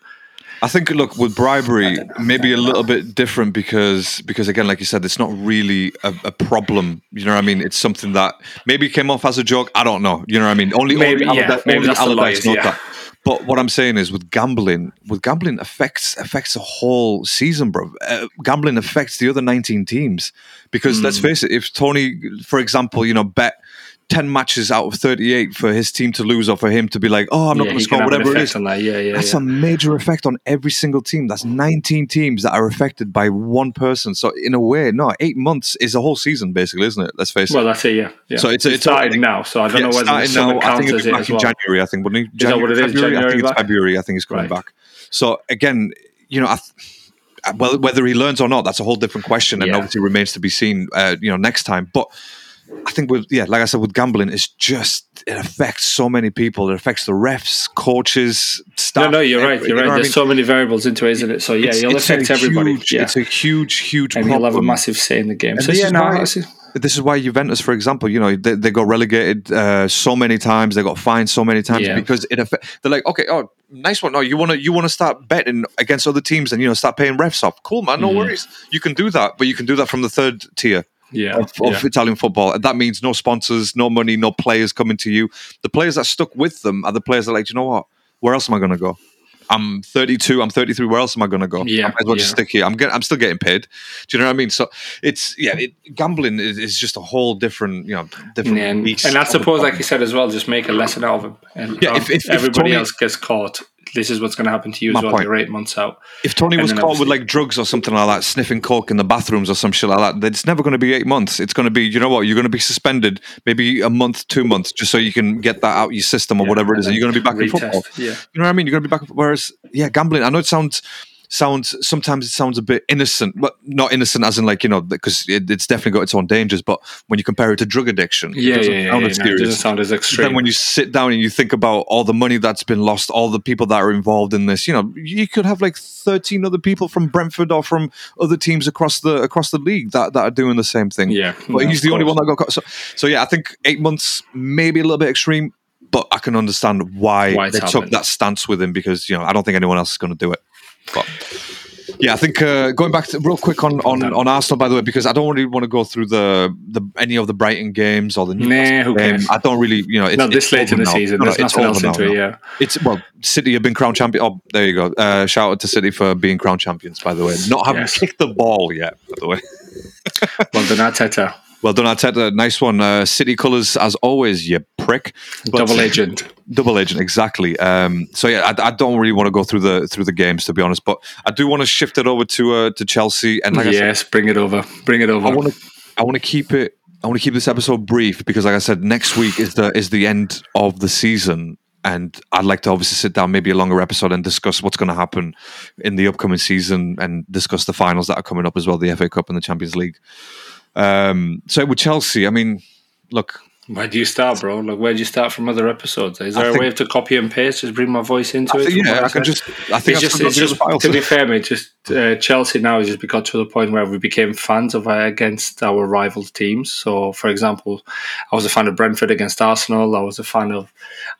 I think look with bribery maybe a little bit different because because again like you said it's not really a, a problem. You know what I mean? It's something that maybe came off as a joke. I don't know. You know what I mean? Only Maybe, only yeah, Allardyce, maybe that's the Allardyce lawyers, yeah. that but what I'm saying is with gambling with gambling affects affects the whole season bro uh, gambling affects the other 19 teams because let's Hmm. face it if Toney for example you know bet 10 matches out of 38 for his team to lose or for him to be like oh I'm not yeah, going to score whatever it is. is that. Yeah, yeah, that's yeah. a major effect on every single team. That's 19 teams that are affected by one person. So in a way, no, eight months is a whole season, basically, isn't it? Let's face it. well, that's it. Yeah, yeah. So it's- it's started already- now, so I don't know whether the starting now, I think it'll be back in well. January. I think, wouldn't he? that what it is, February? I January think it's back? February. I think it's coming Right. back. So again, you know, I, well, whether he learns or not, that's a whole different question, and Yeah. obviously remains to be seen. Uh, you know, next time. But I think with yeah, like I said, with gambling, it's just it affects so many people. It affects the refs, coaches, staff. No, no, you're right. You're you right. know I There's mean? so many variables into it, isn't it? So yeah, It's- you'll it's affect everybody. huge- yeah. It's a huge, huge and problem. you'll have a massive say in the game. And so this yeah, is why- this is why Juventus, for example, you know, they, they got relegated uh, so many times, they got fined so many times Yeah. because it affect, they're like, okay, oh, nice one. No, you want to you want to start betting against other teams and you know start paying refs off. Cool, man, no Mm-hmm. worries. You can do that, but you can do that from the third tier yeah, of, of yeah. Italian football. And that means no sponsors, no money, no players coming to you. The players that stuck with them are the players that are like, "Do you know what? Where else am I going to go? I'm 32. I'm 33. Where else am I going to go? Yeah, I might as well just stick here. I'm getting. I'm still getting paid. Do you know what I mean? So it's yeah. It, gambling is, is just a whole different you know different and, beast and I suppose, like you said as well, just make a lesson out of him. And Yeah, um, if- if- if everybody Toney- else gets caught, this is what's going to happen to you My as well. point. You're eight months out. if Toney and was caught with like drugs or something like that, sniffing coke in the bathrooms or some shit like that, it's never going to be eight months. It's going to be, you know what? You're going to be suspended maybe a month, two months, just so you can get that out of your system or whatever it is, and you're going to be back in football. Yeah. You know what I mean? You're going to be back. Whereas, yeah, gambling. I know it sounds sounds sometimes it sounds a bit innocent, but not innocent as in like you know because it, it's definitely got its own dangers. But when you compare it to drug addiction, it Yeah, yeah, doesn't yeah. sound yeah, as no, it doesn't sound as extreme. Then when you sit down and you think about all the money that's been lost, all the people that are involved in this, you know, you could have like 13 other people from Brentford or from other teams across the across the league that, that are doing the same thing. Yeah, But no, he's the only one that got caught. So, so yeah, I think eight months, maybe a little bit extreme, but I can understand why, Why they took that stance with him because, you know, I don't think anyone else is going to do it. But yeah, I think uh, going back to real quick on, on, on Arsenal, by the way, because I don't really want to go through the, the any of the Brighton games or the Nah, who game. I don't really, you know, it's, Not this it's late in the now. season. No, no, There's it's nothing else into it. Yeah. It's well, City have been crown champion. Oh, there you go. Uh, shout out to City for being crown champions, by the way. Not having Yes. kicked the ball yet, by the way. Well done, Arteta. Well done, Arteta. Nice one. Uh, City colours, as always, you prick. But- Double agent. double agent, exactly. Um, so yeah, I, I don't really want to go through the through the games to be honest, but I do want to shift it over to uh, to Chelsea. And like I said, yes, bring it over. Bring it over. I want to I want to keep it. I want to keep this episode brief because, like I said, next week is the is the end of the season, and I'd like to obviously sit down, maybe a longer episode, and discuss what's going to happen in the upcoming season, and discuss the finals that are coming up as well, the FA Cup and the Champions League. Um, so with Chelsea, I mean, look, Where do you start, bro? Like, where do you start from other episodes? Is there a think- way to copy and paste? Just bring my voice into I it. think, yeah, I can just. I think It's just, it's just to be fair, mate. Just uh, Chelsea now has just got to the point where we became fans of uh, against our rival teams. So, for example, I was a fan of Brentford against Arsenal. I was a fan of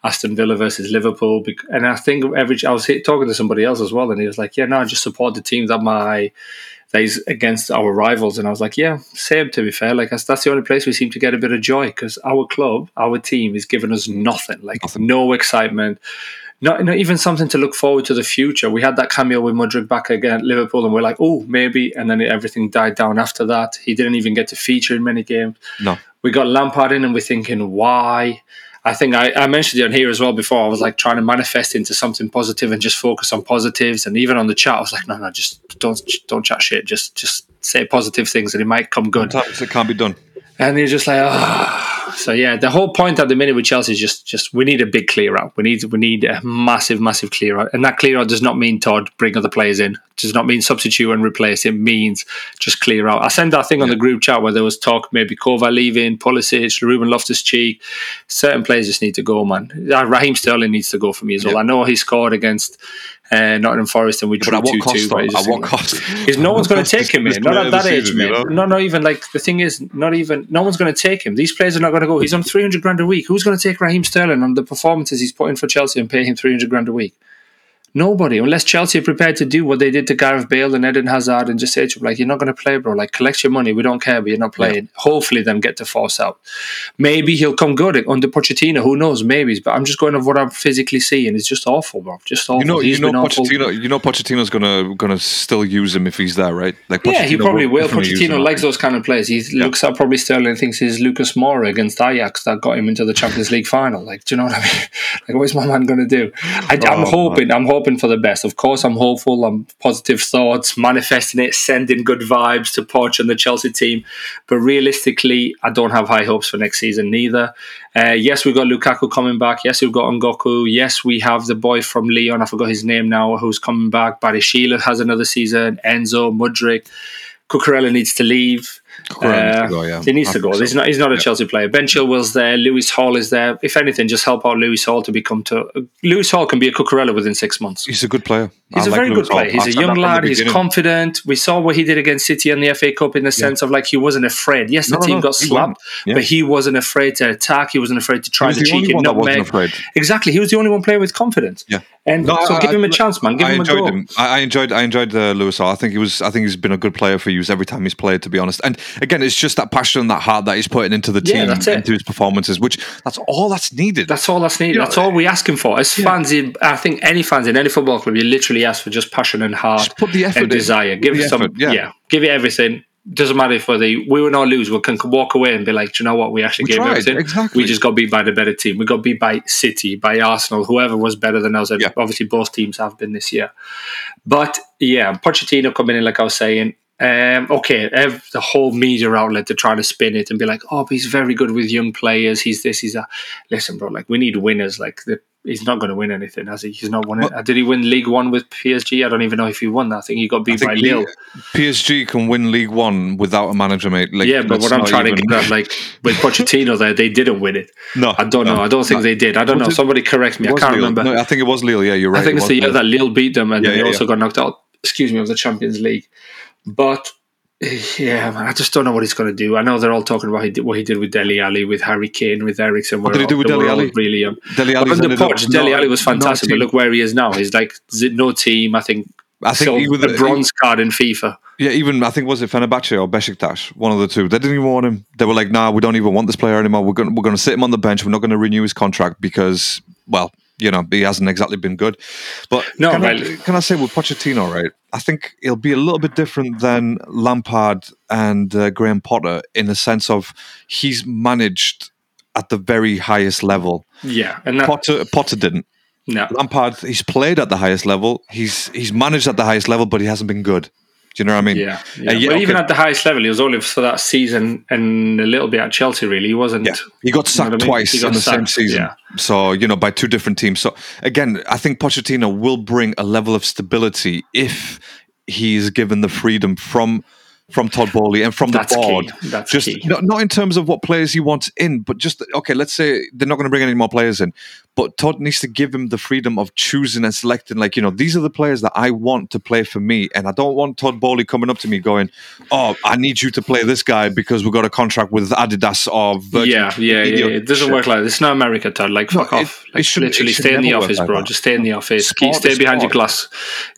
Aston Villa versus Liverpool. And I think every I was talking to somebody else as well, and he was like, "Yeah, no, I just support the team that my." That is against our rivals, and I was like, "Yeah, same." To be fair, like that's, that's the only place we seem to get a bit of joy because our club, our team, is giving us nothing, like Nothing. no excitement, not, not even something to look forward to the future. We had that cameo with Mudryk back again at Liverpool, and we're like, oh, maybe. And then everything died down after that. He didn't even get to feature in many games. No. We got Lampard in, and we're thinking, why? I think I, I mentioned it on here as well before. I was like trying to manifest into something positive and just focus on positives. And even on the chat, I was like, no, no, just don't don't chat shit. Just just say positive things, and it might come good. Sometimes it can't be done. And you're just like, ah. So yeah, the whole point at the minute with Chelsea is just, just we need a big clear out. We need, we need a massive, massive clear out. And that clear out does not mean Todd bring other players in. Does not mean substitute and replace. It means just clear out. I sent that thing on the group chat where there was talk maybe Kova leaving, Pulisic, Ruben Loftus Cheek. Certain players just need to go, man. Uh, Raheem Sterling needs to go for me as well. Yeah. I know he scored against uh, Nottingham Forest and we But drew at what two cost? two. At what cost? because no one's going to take him, this. Not at that age, mate. No, not even like the thing is, not even no one's going to take him. These players are not going to go. He's on three hundred grand a week. Who's going to take Raheem Sterling on the performances he's putting for Chelsea and pay him three hundred grand a week? Nobody, unless Chelsea are prepared to do what they did to Gareth Bale and Eden Hazard and just say to him, like, you're not going to play, bro. Like, collect your money. We don't care, but you're not playing. Hopefully, then get to force out. Maybe he'll come good under Pochettino. Who knows? Maybe. But I'm just going of what I'm physically seeing. It's just awful, bro. Just awful. You know, He's you know, been awful. Pochettino. You know, Pochettino's gonna gonna still use him if he's there, right? Like, Yeah, he probably will. Pochettino likes those kind of players. He looks at probably Sterling and thinks he's Lucas Moura against Ajax that got him into the Champions League final. Like, do you know what I mean? Like, what's my man going to do? I, I'm Oh, hoping. I'm hoping hoping for the best. Of course, I'm hopeful. I'm positive thoughts, manifesting it, sending good vibes to Poch and the Chelsea team. But realistically, I don't have high hopes for next season neither. Uh, yes, we've got Lukaku coming back. Yes, we've got Nkunku. Yes, we have the boy from Lyon. I forgot his name now, who's coming back. Badiashile has another season. Enzo, Mudryk. Cucurella needs to leave. Uh, yeah. He needs to go. He's not. He's not a yeah. Chelsea player. Ben Chilwell's there. Lewis Hall is there. If anything, just help out Lewis Hall to become to. Lewis Hall can be a Cucurella within six months. He's a good player. He's I a like very Lewis good player. Hall. He's a young lad. He's confident. We saw what he did against City in the FA Cup in the sense yeah. of like he wasn't afraid. Yes, the no, team no, got slapped, but he wasn't afraid to attack. He wasn't afraid to try the, the cheeky nutmeg. Exactly. He was the only one playing with confidence. Yeah. And no, so I, give him a chance, man. Give I him enjoyed a go. him. I, enjoyed. I enjoyed uh, Lewis Hall. I think he was. I think he's been a good player for you every time he's played. To be honest, and again, it's just that passion, and that heart that he's putting into the team, yeah, into his performances. Which that's all that's needed. That's all that's needed. You that's know, all we asking for as yeah. fans. In, I think any fans in any football club, you literally ask for just passion and heart, just put the effort and in. desire. Give it some. Yeah. yeah, give it everything doesn't matter if they we win or lose, we can walk away and be like, do you know what, we actually we gave tried, everything. Exactly. We just got beat by the better team. We got beat by City, by Arsenal, whoever was better than us. And yeah. obviously, both teams have been this year. But yeah, Pochettino coming in, like I was saying, um, okay, the whole media outlet to try to spin it and be like, oh, he's very good with young players. He's this, he's that. Listen, bro, like we need winners. Like the he's not going to win anything, has he? He's not won it. Did he win League One with PSG? I don't even know if he won that. I think he got beat by Lille. PSG can win League One without a manager, mate. Like, yeah, but what I'm trying even... to get at, like with Pochettino, there they didn't win it. No, I don't no, know. I don't think no. they did. I don't know. Somebody correct me. I can't Lille. remember. No, I think it was Lille. Yeah, you're right. I think it it's the year that Lille beat them, and yeah, they yeah, also yeah. got knocked out. Excuse me, of the Champions League. But yeah, man, I just don't know what he's going to do. I know they're all talking about what he did with Dele Alli, with Harry Kane, with Eriksen. What did he do with Dele Alli? Really um, young. Dele Alli under Poch, Dele Alli was fantastic, but look where he is now. He's like no team. I think. I think he was a bronze he, card in FIFA. Yeah, even I think was it Fenerbahce or Besiktas, one of the two. They didn't even want him. They were like, "Nah, we don't even want this player anymore. We're going, we're going to sit him on the bench. We're not going to renew his contract because, well, you know, he hasn't exactly been good. But no, can, I, can I say with Pochettino, right? I think he'll be a little bit different than Lampard and uh, Graham Potter in the sense of he's managed at the very highest level. Yeah, and that, Potter Potter didn't. No, Lampard he's played at the highest level. He's he's managed at the highest level, but he hasn't been good. Do you know what I mean? Yeah. yeah. Uh, yeah but okay. even at the highest level, he was only for that season and a little bit at Chelsea. Really, he wasn't. Yeah. He got sacked you know twice got in the sacked, same season. Yeah. So you know, by two different teams. So again, I think Pochettino will bring a level of stability if he's given the freedom from from Todd Boehly and from That's the board. just not, not, in terms of what players he wants in, but just okay. Let's say they're not going to bring any more players in, but Todd needs to give him the freedom of choosing and selecting. Like you know, these are the players that I want to play for me, and I don't want Todd Boehly coming up to me going, "Oh, I need you to play this guy because we've got a contract with Adidas or Virgin." Yeah, yeah, yeah. It doesn't shit. work like this. It's not America, Todd. Like fuck no, off. It, like, it literally stay in the office, like bro. That. Just stay in the office. Keep, stay behind your glass,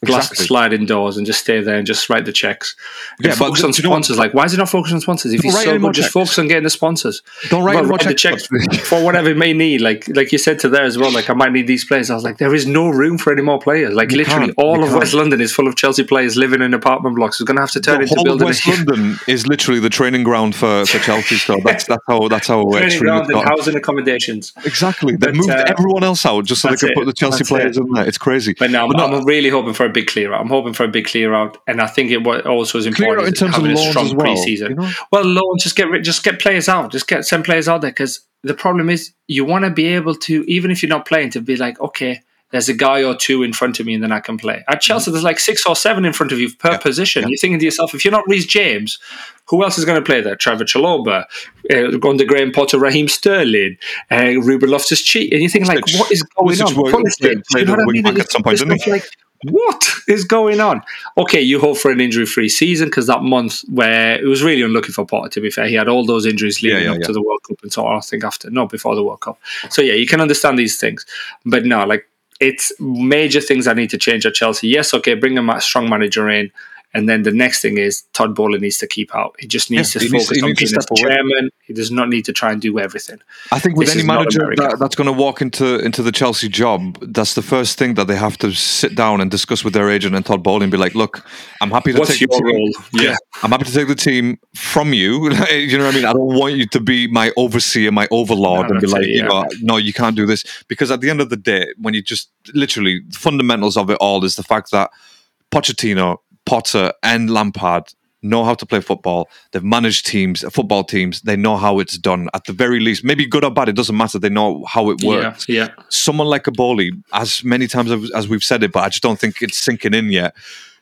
glass exactly. sliding doors, and just stay there and just write the checks. And yeah, focus but, on sponsors. Like, why is he not focusing on sponsors? If he's so good, just focus on getting the sponsors. Don't write, write the checks for whatever it may need. Like, like you said to there as well. Like, I might need these players. I was like, there is no room for any more players. Like you literally, all of can't. West London is full of Chelsea players living in apartment blocks. We're going to have to turn the into whole building. West London is literally the training ground for, for Chelsea. So that's that's how that's how training ground and housing accommodations. Exactly. They moved uh, everyone else out just so they could it. put the Chelsea that's players it. in there. It's crazy. But now I'm, I'm, really hoping for a big clear out. I'm hoping for a big clear out, and I think it was also is important in terms of a strong as well, preseason. You know? Well, loans just get rid, just get players out. Just get send players out there because the problem is you want to be able to even if you're not playing to be like okay there's a guy or two in front of me and then I can play. At Chelsea, there's like six or seven in front of you per yeah. position. Yeah. You're thinking to yourself, if you're not Reece James, who else is going to play there? Trevor Chalobah, uh, under Graham Potter, Raheem Sterling, uh, Ruben Loftus Cheek. And you're thinking, like, what is going on? you know what I mean? At some point, like, what is going on? Okay, you hope for an injury free season because that month where it was really unlucky for Potter, to be fair, he had all those injuries leading yeah, yeah, up yeah. to the World Cup and so on. I think after, no, before the World Cup. So, yeah, you can understand these things. But no, like, it's major things that need to change at Chelsea. Yes, okay, bring a strong manager in And then the next thing is Todd Boehly needs to keep out. He just needs Yeah, to needs- focus on needs to being a step away. chairman. He does not need to try and do everything. I think with This any manager that, that's going to walk into into the Chelsea job, that's the first thing that they have to sit down and discuss with their agent and Todd Boehly and be like, "Look, I'm happy to What's take the team. role? Yeah. I'm happy to take the team from you. you know what I mean? I don't want you to be my overseer, my overlord, No, and be like, you yeah. know, no, you can't do this. Because at the end of the day, when you just literally the fundamentals of it all is the fact that Pochettino, Potter, and Lampard know how to play football. They've managed teams, football teams. They know how it's done. At the very least, maybe good or bad, it doesn't matter. They know how it works. Yeah, yeah. Someone like a Boehly, as many times as as we've said it, but I just don't think it's sinking in yet.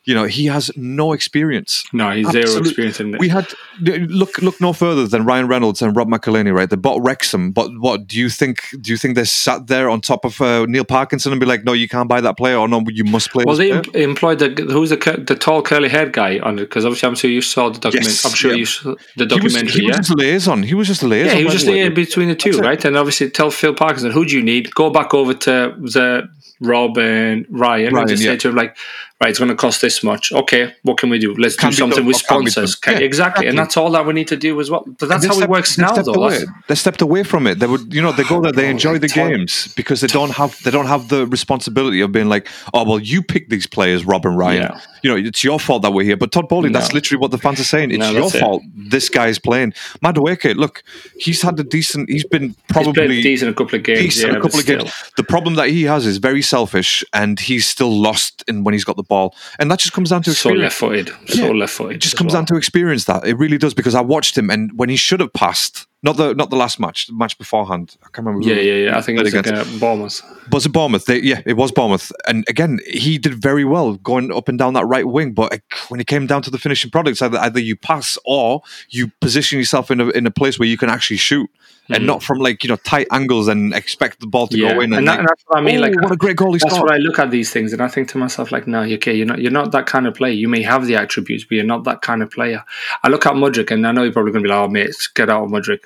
You know, he has no experience. No, he's zero experience in it. We had look look no further than Ryan Reynolds and Rob McElhenney, right? They bought Wrexham, but what do you think? Do you think they sat there on top of uh, Neil Parkinson and be like, "No, you can't buy that player," or "No, you must play"? well, this they em- employed the who's the the tall curly haired guy on it because obviously I'm sure you saw the document. Yes, I'm sure yeah. you saw the He was, documentary. he was just a liaison. He was just a liaison. yeah, he was just there between the two, That's it. right? And obviously tell Phil Parkinson who do you need. Go back over to the Rob and Ryan, Ryan, and just yeah. say to him like, right, it's going to cost this much. Okay, what can we do? Let's Can do something done with or can't be sponsors. Can- Yeah, exactly. and that's all that we need to do as well. But that's how it works now, though. away. They stepped away from it. They would, you know, they go there, they Oh, enjoy the games because they don't have they don't have the responsibility of being like, oh well, you pick these players, Rob and Ryan. Yeah. You know, it's your fault that we're here. But Todd Boehly, that's literally what the fans are saying. It's No, your it. fault. This guy's playing. Madueke, look, he's had a decent. He's been He's probably decent a couple of games. decent yeah, a couple of games. The problem that he has is very selfish, and he's still lost in when he's got the ball, and that just comes down to So left footed. So Yeah. left footed. It just comes down to experience. That it really does because I watched him, and when he should have passed, not the not the last match, the match beforehand. I can't remember. Yeah, yeah, yeah. I think it was against. uh, Bournemouth. Was it Bournemouth? They, yeah, it was Bournemouth. And again, he did very well going up and down that right wing. But uh, when it came down to the finishing products, either, either you pass or you position yourself in a in a place where you can actually shoot, and not from like you know tight angles and expect the ball to Mm-hmm. Yeah, go in. and, And, that, like, and that's what I mean. "Oh, like what a great goal he that's scored! what I look at these things, and I think to myself, like, no, okay, you're not, you're not that kind of player. You may have the attributes, but you're not that kind of player. I look at Mudryk, and I know you're probably going to be like, oh, mate, get out of Mudryk,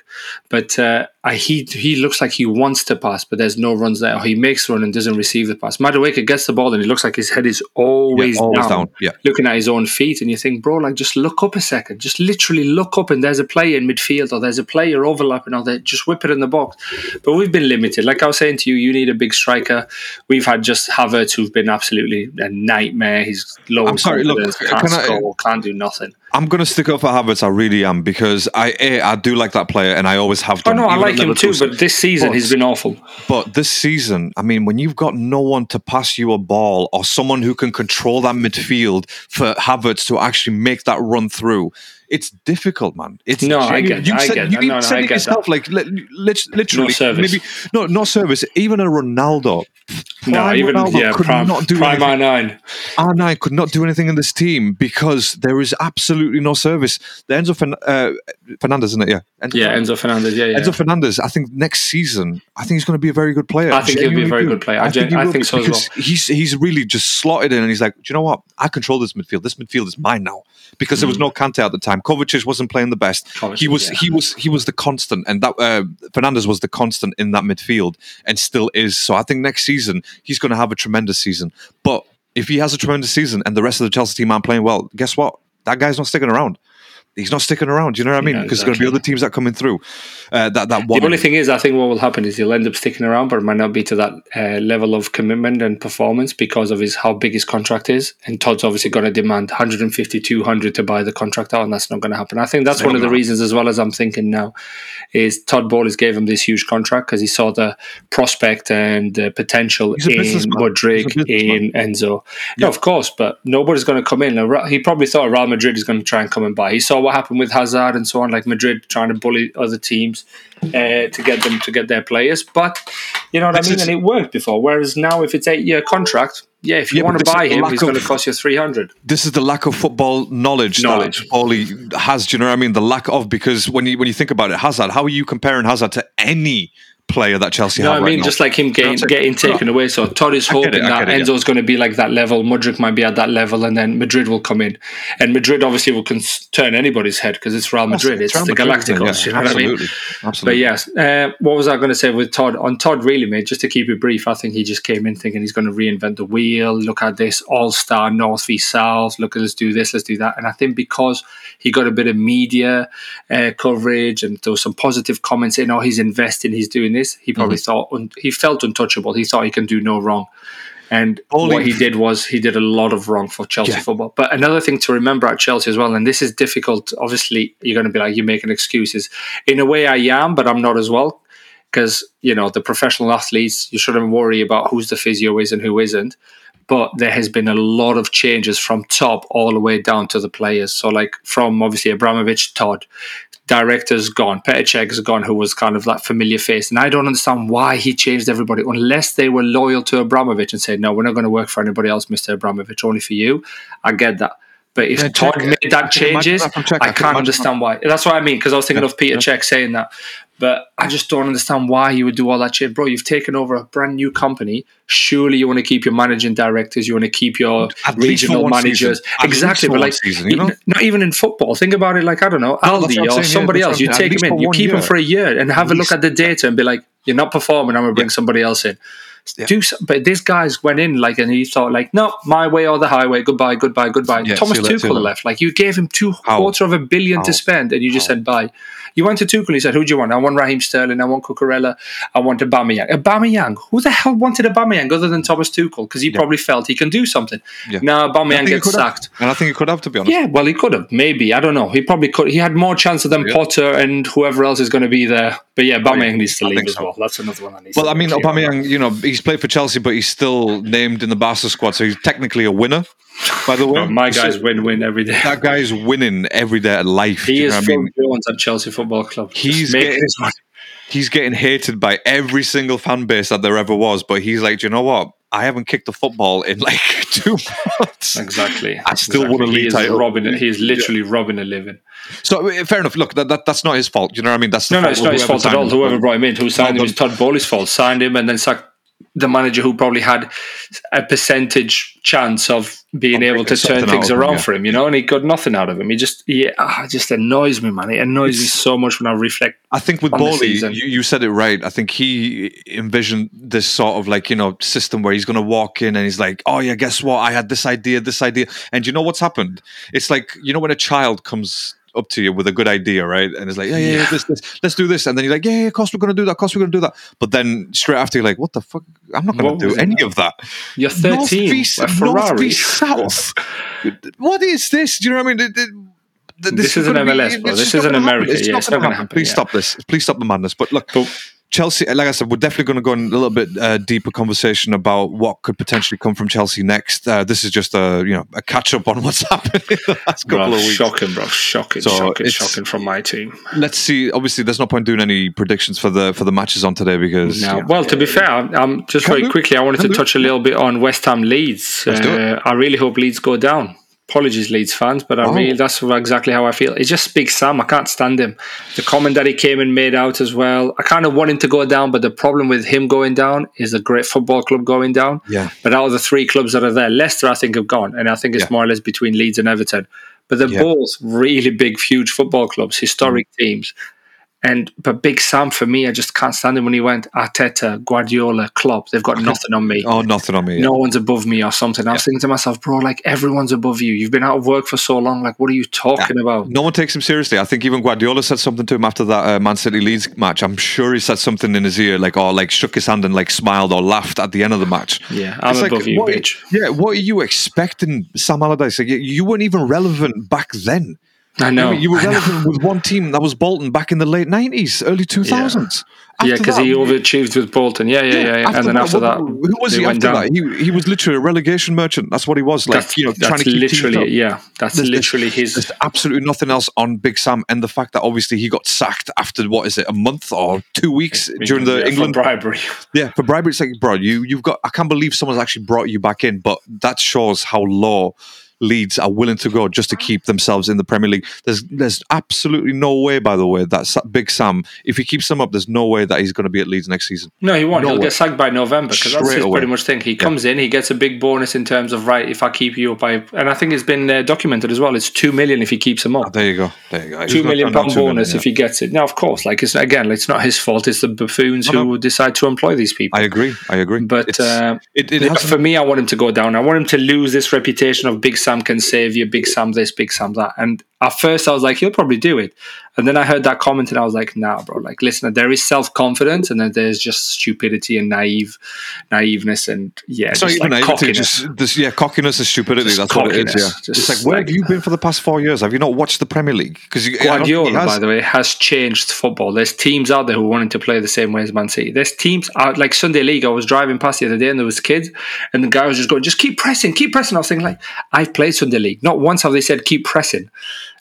but uh, I, he he looks like he wants to pass, but there's no runs there. Or he makes run and doesn't receive the pass. Madueke gets the ball, and he looks like his head is always, Yeah, always down, down, yeah. looking at his own feet, and you think, bro, like, just look up a second, just literally look up, and there's a player in midfield, or there's a player overlapping, or they just whip it in the box. But we've been limited. Like I was saying to you, you need a big striker. We've had just Havertz, who've been absolutely a nightmare. He's low. I'm sorry, look, can't can I- can't do nothing. I'm going to stick up for Havertz. I really am because I a, I do like that player, and I always have oh, done. Oh no, I like him too. But this season, But- he's been awful. But this season, I mean, when you've got no one to pass you a ball or someone who can control that midfield for Havertz to actually make that run through, it's difficult, man. It's No, I get- you I said, get you even No, no, I it yourself, that. like li- lit- literally, service. maybe no, no service. Even a Ronaldo, No, even Ronaldo yeah, could prime, not do prime anything. R9. R9 could not do anything in this team because there is absolutely no service. The Enzo Fern- uh, Fernandez, isn't it? Yeah, Enzo Yeah. Enzo Fernandez. Yeah, yeah. Enzo Fernandez, I think next season, I think he's going to be a very good player. I think he'll be a very do. good player. I gen- he I think so as because He's he's really just slotted in, and he's like, do you know what? I control this midfield. This midfield is mine now because there was no Kante at the time. Kovacic wasn't playing the best. Kovacic, he was yeah. he was he was the constant, and that uh, Fernandez was the constant in that midfield, and still is. So I think next season he's going to have a tremendous season. But if he has a tremendous season and the rest of the Chelsea team aren't playing well, guess what? That guy's not sticking around. He's not sticking around. You know what I mean? Yeah, Because there's going to be other teams that are coming through. Uh, that that one. The only thing is, I think what will happen is he'll end up sticking around, but it might not be to that uh, level of commitment and performance because of his how big his contract is. And Todd's obviously going to demand 150, 200 to buy the contract out, and that's not going to happen. I think that's It's one of the gonna reasons, as well as I'm thinking now, is Todd Bowles gave him this huge contract because he saw the prospect and the potential in businessman. Mudryk, He's a businessman. in Enzo. No, of course, but nobody's going to come in. He probably thought Real Madrid is going to try and come and buy. He saw what happened with Hazard and so on, like Madrid trying to bully other teams uh, to get them to get their players. But you know what It's- I mean, and it worked before. Whereas now, if it's eight year contract, yeah, if you Yeah, want to buy him, he's going to cost you three hundred. this is the lack of football knowledge, Knowledge. that Oli has. Do you know what I mean? The lack of because when you when you think about it, Hazard, how are you comparing Hazard to any player that Chelsea No, have I right mean now. just like him getting, getting taken away. So Todd is hoping it, that it, yeah. Enzo's going to be like that level. Mudryk might be at that level, and then Madrid will come in. And Madrid obviously will cons- turn anybody's head because it's Real Madrid. It's, Real the Madrid? Galacticos. Yeah, you know what I mean? absolutely, But yes, uh, what was I going to say with Todd? On Todd, really, mate, just to keep it brief, I think he just came in thinking he's going to reinvent the wheel. Look at this all star North v South. Look at let's do this, let's do that. And I think because he got a bit of media uh, coverage and there was some positive comments saying, oh, he's investing, he's doing this, he probably mm-hmm. thought, un- he felt untouchable. He thought he can do no wrong. And Only- what he did was he did a lot of wrong for Chelsea Yeah. football. But another thing to remember at Chelsea as well, and this is difficult. Obviously, you're going to be like, you're making excuses. In a way, I am, but I'm not as well. Because, you know, the professional athletes, you shouldn't worry about who's the physio is and who isn't. But there has been a lot of changes from top all the way down to the players. So, like, from obviously Abramovich, Todd, director's gone, Petr gone, who was kind of that familiar face. And I don't understand why he changed everybody unless they were loyal to Abramovich and said, no, we're not going to work for anybody else, Mr. Abramovich, only for you. I get that. But if Yeah, Todd made that I changes, that from Cech. I I can can't understand why. That's what I mean, because I was thinking Yeah, of Peter yeah. Cech saying that. But I just don't understand why you would do all that shit. Bro, you've taken over a brand new company. Surely you want to keep your managing directors, you want to keep your At regional managers. season. At least Exactly. But like, season, you know? even- not even in football. Think about it like, I don't know, Aldi or somebody else. You take At him in, you keep him year. for a year and have a look at the data and be like, you're not performing, I'm going to bring somebody else in. Yeah. Do something. but this guy's went in like and he thought like no my way or the highway goodbye goodbye goodbye Yeah, Thomas see you later, Tuchel left like you gave him two How? quarter of a billion to spend and you just How? said bye you went to Tuchel he said who do you want I want Raheem Sterling I want Cucurella I want Aubameyang Aubameyang who the hell wanted Aubameyang other than Thomas Tuchel because he probably felt he can do something Yeah. now Aubameyang gets could have. sacked and I think he could have to be honest. yeah, well, he could have. Maybe. I don't know. He probably could. He had more chances than Yeah. Potter and whoever else is going to be there. But oh, yeah, Aubameyang needs to I leave as so. well. That's another one I need Well, I mean. Aubameyang, you know, he's played for Chelsea, but he's still named in the Barca squad, so he's technically a winner. By the way, Well, my So guy's win-win every day. that guy's winning every day of life. He is know what I Phil mean? Jones at Chelsea Football Club. He's getting- He's getting hated by every single fan base that there ever was, but he's like, do you know what? I haven't kicked a football in like two months. Exactly. I still exactly. want a He league is title. robbing it. He's literally robbing a living. So uh, fair enough. Look, that, that that's not his fault. You know what I mean? That's the No, no, it's not his fault at all. him. Whoever brought him in, who signed him, but- it's Todd Boehly's fault. Signed him and then sacked the manager who probably had a percentage chance of being Of able to turn things of him, around yeah. for him, you know, and he got nothing out of him. He just, yeah, ah, it just annoys me, man. It annoys me so much when I reflect. I think with Boehly, you, you said it right. I think he envisioned this sort of like, you know, system where he's going to walk in and he's like, oh, yeah, guess what? I had this idea, this idea. And you know what's happened? It's like, you know, when a child comes up to you with a good idea, right? And it's like, yeah, yeah, yeah, Yeah. this, this, let's do this. And then you're like, yeah, yeah, of course we're going to do that. Of course we're going to do that. But then straight after, you're like, what the fuck? I'm not going to do any of that. You're North 13, v- a North. South. what is this? Do you know what I mean? It- it- th- This isn't gonna be- MLS, bro. This isn't gonna happen. America. It's Yeah, not going gonna happen. happen, Please yeah. stop this. Please stop the madness. But look, But- Chelsea, like I said, we're definitely going to go in a little bit uh, deeper conversation about what could potentially come from Chelsea next. Uh, this is just a you know a catch up on what's happened in the last couple Bro, of weeks. shocking, bro. Shocking, So shocking, shocking from my team. Let's see. Obviously, there's no point doing any predictions for the for the matches on today because No. yeah. Well, to be fair, I'm, I'm just Can very do. quickly. I wanted Can to do. touch a little bit on West Ham Leeds. Let's do it. Uh, I really hope Leeds go down. Apologies, Leeds fans, but I Oh. really that's exactly how I feel. It's just Big Sam. I can't stand him. The comment that he came and made out as well. I kind of want him to go down, but the problem with him going down is a great football club going down. yeah. But out of the three clubs that are there, Leicester, I think, have gone. And I think it's Yeah. more or less between Leeds and Everton. But they're Yeah. Mm. both really big, huge football clubs, historic teams. And but Big Sam for me, I just can't stand him when he went Arteta, Guardiola, Klopp. They've got nothing on me. Oh, nothing on me. No one's above me or something. I was thinking to myself, bro, like everyone's above you. You've been out of work for so long. Like, what are you talking about? No one takes him seriously. I think even Guardiola said something to him after that uh, Man City Leeds match. I'm sure he said something in his ear, like or like shook his hand and like smiled or laughed at the end of the match. Yeah, I'm It's like, above you, what- bitch. Yeah, what are you expecting, Sam Allardyce? Like, you- you weren't even relevant back then. I know. Mean, you were relevant with one team that was Bolton back in the late nineties, early two thousands. Yeah, because he overachieved with Bolton. Yeah, yeah, yeah. yeah. And then after that, who was he after that? He he was literally a relegation merchant. That's what he was. Like That's, you know, trying that's to keep teams literally, up. yeah, that's There's- literally his. There's absolutely nothing else on Big Sam, and the fact that obviously he got sacked after what is it, a month or two weeks during the yeah, for England bribery. yeah, for bribery, it's like, bro, you you've got. I can't believe someone's actually brought you back in, but that shows how low Leeds are willing to go just to keep themselves in the Premier League. There's there's absolutely no way, by the way, that Big Sam, if he keeps them up, there's no way that he's going to be at Leeds next season. No, he won't. No He'll way. get sacked by November because that's his away. pretty much thing. He comes in, he gets a big bonus in terms of right. If I keep you up, I and I think it's been uh, documented as well. It's two million if he keeps him up. There you go. There you go. Two million pound two million, bonus yeah. if he gets it. Now, of course, like it's again, it's not his fault. It's the buffoons No, who decide to employ these people. I agree. I agree. But uh, it, it Yeah, for me, I want him to go down. I want him to lose this reputation of Big Sam can save you, Big Sam this, Big Sam that. And at first, I was like, he'll probably do it. And then I heard that comment, and I was like, nah, bro. Like, listen, there is self confidence, and then there's just stupidity and naive, naiveness, and yeah, It's not just even like naivety, cockiness. just yeah, cockiness and stupidity. Just that's what it is. Yeah, just it's like where like- have you been for the past four years? Have you not watched the Premier League? Because Guardiola, by the way, has changed football. There's teams out there who wanted to play the same way as Man City. There's teams out like Sunday League. I was driving past the other day and there was kids, and the guy was just going, "Just keep pressing, keep pressing." I was thinking, like, I've played Sunday League. Not once have they said keep pressing.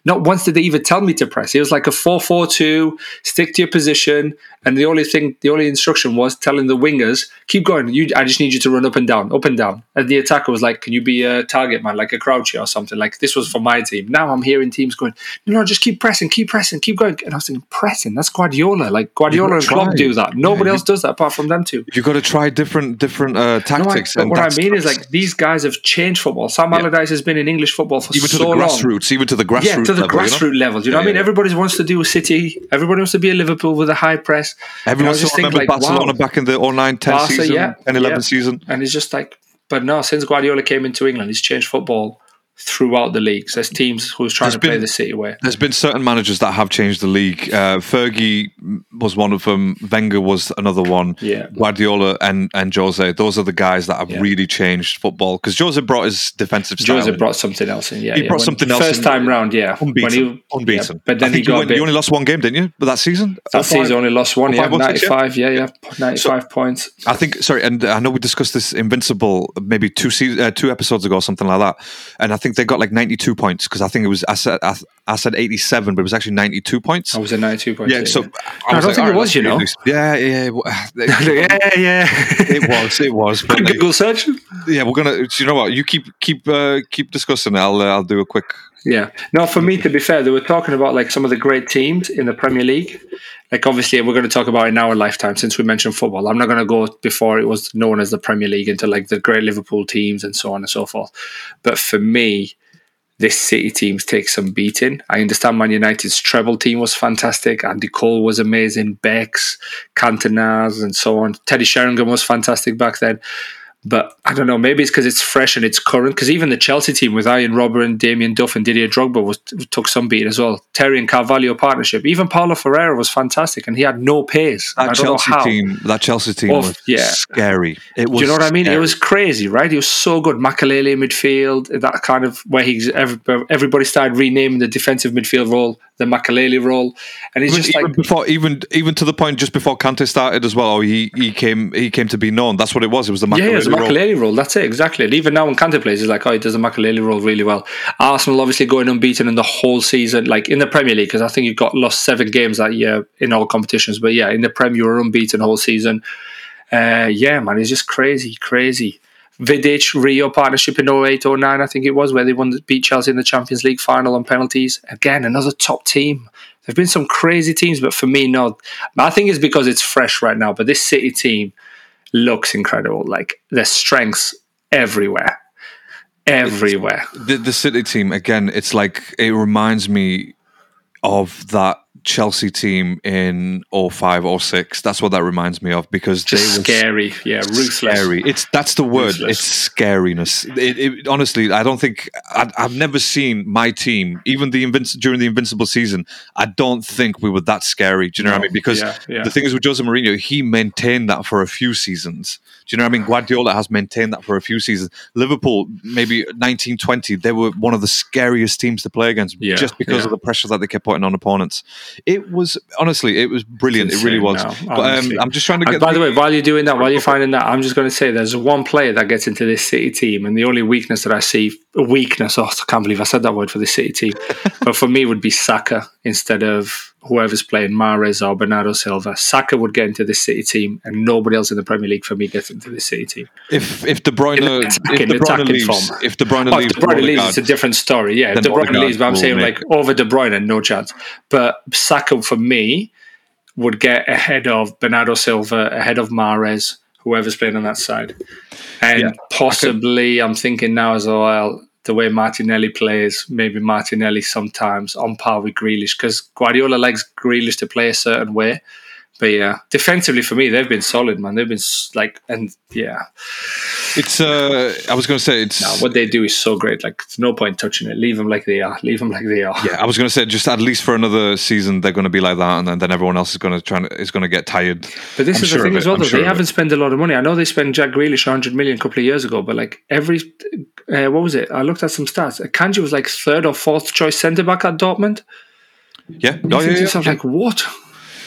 Not once did they even tell me to press. It was like a 4 4 2, stick to your position. And the only thing, the only instruction was telling the wingers, keep going. You, I just need you to run up and down, up and down. And the attacker was like, can you be a target man, like a croucher or something? Like this was for my team. Now I'm hearing teams going, no, no, just keep pressing, keep pressing, keep going. And I was thinking, pressing, that's Guardiola. Like Guardiola and Klopp do that. Nobody you- else does that apart from them two. You've got to try different different uh, No, I, tactics. and what I mean is like these guys have changed football. Sam Yeah. Allardyce has been in English football for even to so the long. grassroots, even to the grassroots Yeah, to the level. you know? grassroots level. Do you know Yeah, what I mean? yeah. Everybody wants to do a City. Everybody wants to be a Liverpool with a high press. Everyone And I was still just thinking, remember like, Barcelona wow. back in the 09 10 Barca, season, yeah, 10 11 yeah. season. And it's just like, but no, since Guardiola came into England, he's changed football throughout the leagues. There's teams who's trying There's to play the City way. There's been certain managers that have changed the league. Uh, Fergie was one of them. Wenger was another one. Yeah. Guardiola and, and Jose. Those are the guys that have Yeah. really changed football. Because Jose brought his defensive style. Jose in. brought something else in. Yeah, He yeah. brought When- something else First in. time round, yeah. unbeaten. He- unbeaten. yeah, but then he think you, got went- bit. you only lost one game, didn't you? But that season, that five? season only lost one. Or Yeah, five or six, yeah? ninety-five. Yeah, yeah, ninety-five points. I think sorry, and I know we discussed this Invincible maybe two se- uh, two episodes ago, or something like that. And I think they got like ninety two points because I think it was I said I, I said eighty seven, but it was actually ninety two points. I was at ninety-two points. yeah, so I don't think "All it was, you know." this." Yeah, yeah, it yeah, yeah. it was, it was. Like, Google search. yeah, we're gonna. You know what? You keep keep uh, keep discussing. I'll uh, I'll do a quick. Yeah. No, for me, to be fair, they were talking about like some of the great teams in the Premier League. Like, obviously, we're going to talk about in our lifetime since we mentioned football. I'm not going to go before it was known as the Premier League into like the great Liverpool teams and so on and so forth. But for me, this City teams take some beating. I understand Man United's treble team was fantastic. Andy Cole was amazing. Becks, Cantonaz, and so on. Teddy Sheringham was fantastic back then. But I don't know. Maybe it's because it's fresh and it's current. Because even the Chelsea team with Arjen Robben, Damien Duff, and Didier Drogba was took some beat as well. Terry and Carvalho partnership. Even Paulo Ferreira was fantastic, and he had no pace. That Chelsea team, that Chelsea team Oh, was yeah. scary. It was. Do you know what I mean? It was crazy, right? He was so good. Makelele in midfield, that kind of where he's everybody started renaming the defensive midfield role the Makelele role, and he's Even, just even like before, even even to the point just before Kante started as well. He he came he came to be known. That's what it was. It was the Yeah, it was a Makelele role. That's it, exactly. And even now when Kante plays, he's like, oh, he does the Makelele role really well. Arsenal obviously going unbeaten in the whole season, like in the Premier League, because I think you got lost seven games that year in all competitions. But yeah, in the Premier, you were unbeaten whole season. Uh, yeah, man, it's just crazy, crazy. Vidic Rio partnership in 08 09, I think it was, where they won beat Chelsea in the Champions League final on penalties. Again, another top team. There've been some crazy teams, but for me, no. I think it's because it's fresh right now. But this City team looks incredible. Like there's strengths everywhere, everywhere. the, the City team again. It's like it reminds me of that Chelsea team in 05, 06. That's what that reminds me of because Just they were scary, yeah, ruthless. scary. It's that's the word. Ruthless. It's scariness. It, it, honestly, I don't think I, I've never seen my team, even the Invinci- during the Invincible season. I don't think we were that scary. Do you know what I mean? Because yeah, yeah. the thing is with Jose Mourinho, he maintained that for a few seasons. Do you know what I mean? Guardiola has maintained that for a few seasons. Liverpool, maybe 1920, they were one of the scariest teams to play against Yeah, just because of the pressure that they kept putting on opponents. It was honestly, it was brilliant. It really was. now, but um. I'm just trying to And get. by the way, while you're doing that, while you're finding that, I'm just going to say there's one player that gets into this City team, and the only weakness that I see weakness. Oh, I can't believe I said that word for the City team. but for me, it would be Saka instead of whoever's playing Mahrez or Bernardo Silva. Saka would get into the City team, and nobody else in the Premier League for me gets into the City team. If if De Bruyne attacking- if De Bruyne leaves form. if De Bruyne Oh, leaves De Bruyne leaves, it's a different story. Yeah, if De Bruyne leaves, but I'm saying make- like over De Bruyne, no chance. But Saka for me would get ahead of Bernardo Silva, ahead of Mahrez, whoever's playing on that side, and Yeah, possibly I'm thinking now as well. The way Martinelli plays, maybe Martinelli sometimes on par with Grealish because Guardiola likes Grealish to play a certain way. But yeah, defensively for me, they've been solid, man. They've been like, and yeah, it's uh I was going to say it's no, what they do is so great. Like, there's no point touching it. Leave them like they are. Leave them like they are. yeah, I was going to say just at least for another season they're going to be like that, and then, then everyone else is going to try and, is going to get tired. But this I'm is sure the thing as well, though. sure they haven't spent a lot of money. I know they spent Jack Grealish 100 million a couple of years ago, but like every, uh, what was it? I looked at some stats. Kanji was like third or fourth choice centre back at Dortmund. Yeah, You oh, yeah, yeah, yeah. like, what?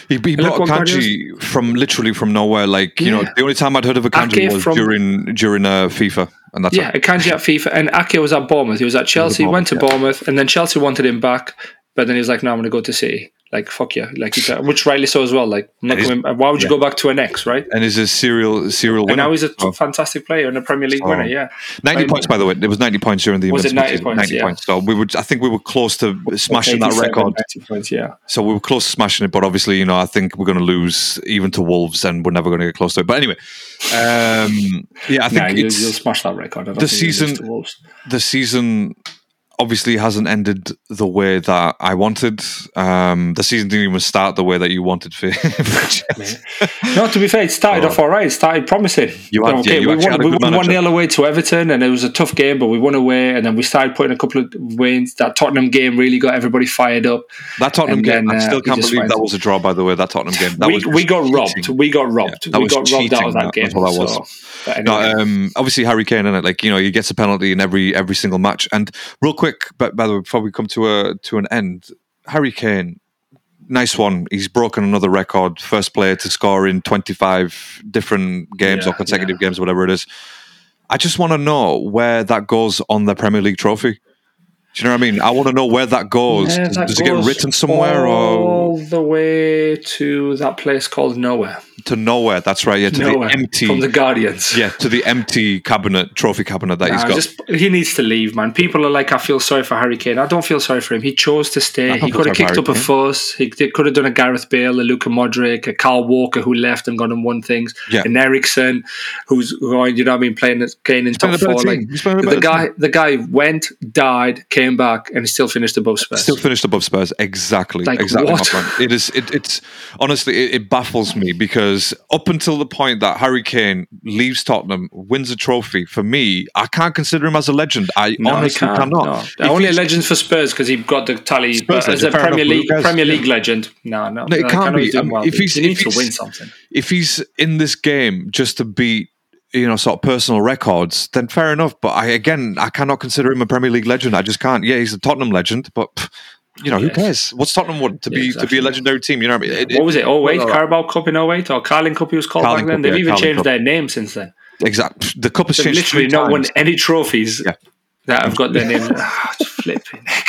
He, he brought Kanji from literally from nowhere. Like you know, the only time I'd heard of Akanji Ake was from- during during uh, FIFA, and that's Yeah, it. Kanji at FIFA. And Ake was at Bournemouth. He was at Chelsea, Bournemouth, went to yeah. Bournemouth, and then Chelsea wanted him back. But then he was like, no, I'm going to go to City. Like, fuck yeah. Like, which rightly so as well. Like, And why would you yeah. go back to an ex, right? And he's a serial serial winner. And now he's a Oh. fantastic player and a Premier League Oh. winner, yeah. Ninety Like- points, by the way. It was ninety points during the Was it 90 season. points? Yeah. points. So we would, I think we were close to smashing that record. 90 points, yeah. So we were close to smashing it, but obviously, you know, I think we're going to lose even to Wolves, and we're never going to get close to it. But anyway, um, yeah, I think Nah, you, it's, you'll smash that record. I don't the think you'll lose season- Wolves. the season obviously hasn't ended the way that I wanted. Um, the season didn't even start the way that you wanted for, for. No, to be fair, it started Oh. off all right. It started promising. You had- yeah, you we won, we won 1 manager. 0 away to Everton, and it was a tough game, but we won away. And then we started putting a couple of wins. That Tottenham game really got everybody fired up. That Tottenham And game, then, I uh, still he can't believe that was a draw. By the way, that Tottenham game. That we, was we got cheating. robbed. We got robbed. Yeah, we got robbed out cheating, of that that- game. that's what that was. So, but No, um, obviously Harry Kane in it, like you know, he gets a penalty in every every single match. And real quick, but by the way, before we come to a to an end, Harry Kane, nice one. He's broken another record, first player to score in twenty five different games Yeah, or consecutive games, whatever it is. I just want to know where that goes on the Premier League trophy. Do you know what I mean? I want to know where that goes. Yeah, does that does it get written somewhere or all the way to that place called Nowhere? to nowhere? That's right. Yeah, to Nowhere the empty. from the Guardians. yeah, to the empty cabinet, trophy cabinet that he's Nah, got. just he needs to leave, man. People are like, I feel sorry for Harry Kane. I don't feel sorry for him. He chose to stay. He could have kicked up Harry a fuss. He could have done a Gareth Bale, a Luka Modric, a Carl Walker who left and gone and won things, Yeah. an Eriksen who's going, you know, what I mean, playing Kane in top four. Like He's the guy, the guy went, died, came back, and he still finished above Spurs. Still finished above Spurs. Exactly. Like, exactly. what? It is. It, it's honestly, it, it baffles me because up until the point that Harry Kane leaves Tottenham, wins a trophy, for me, I can't consider him as a legend. I No, honestly cannot. No. Only a legend for Spurs because he got the tally. Spurs But as a Premier enough, League cares? Premier Yeah. League legend, no, no, No, it I can't be. Um, well, if he's- he if needs to he's- win something. if he's in this game just to beat you know sort of personal records then fair enough but i again i cannot consider him a premier league legend i just can't yeah he's a tottenham legend but pff, you know who cares what's tottenham want to Yeah, be to be a legendary team you know what i mean It- What was it? Oh eight well, Carabao Cup in 08 or Carling Cup? He was called Carling back then. Cup, They've yeah, even Carling changed Cup. their name since then. Exactly. the cup has They've changed literally not won any trophies Yeah. That have got their name. it's flipping heck.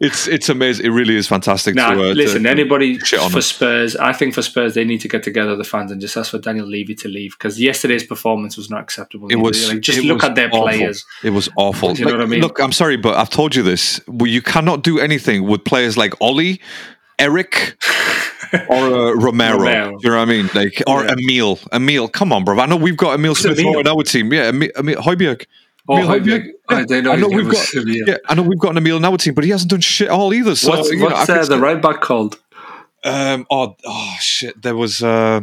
it's it's amazing it really is fantastic Nah, to, uh, listen. to, anybody for them. Spurs, I think for Spurs they need to get together the fans and just ask for Daniel Levy to leave because yesterday's performance was not acceptable. it either. was Like, just it look was at their awful. players. It was awful. You know what I mean? Look, I'm sorry, but I've told you this. You cannot do anything with players like Ollie, Eric, or uh, Romero. Romero. You know what I mean? Like or Yeah. Emil. Emil, come on, bro. I know we've got Emil Smith in our team. Yeah, Emil, Emil Højbjerg. Oh, Emil Højbjerg. I know I know we've got. Yeah, I know we've got an Emil in our team, but he hasn't done shit all either. So what's know, what's I could uh, the right back called? Um, oh, oh shit! There was uh,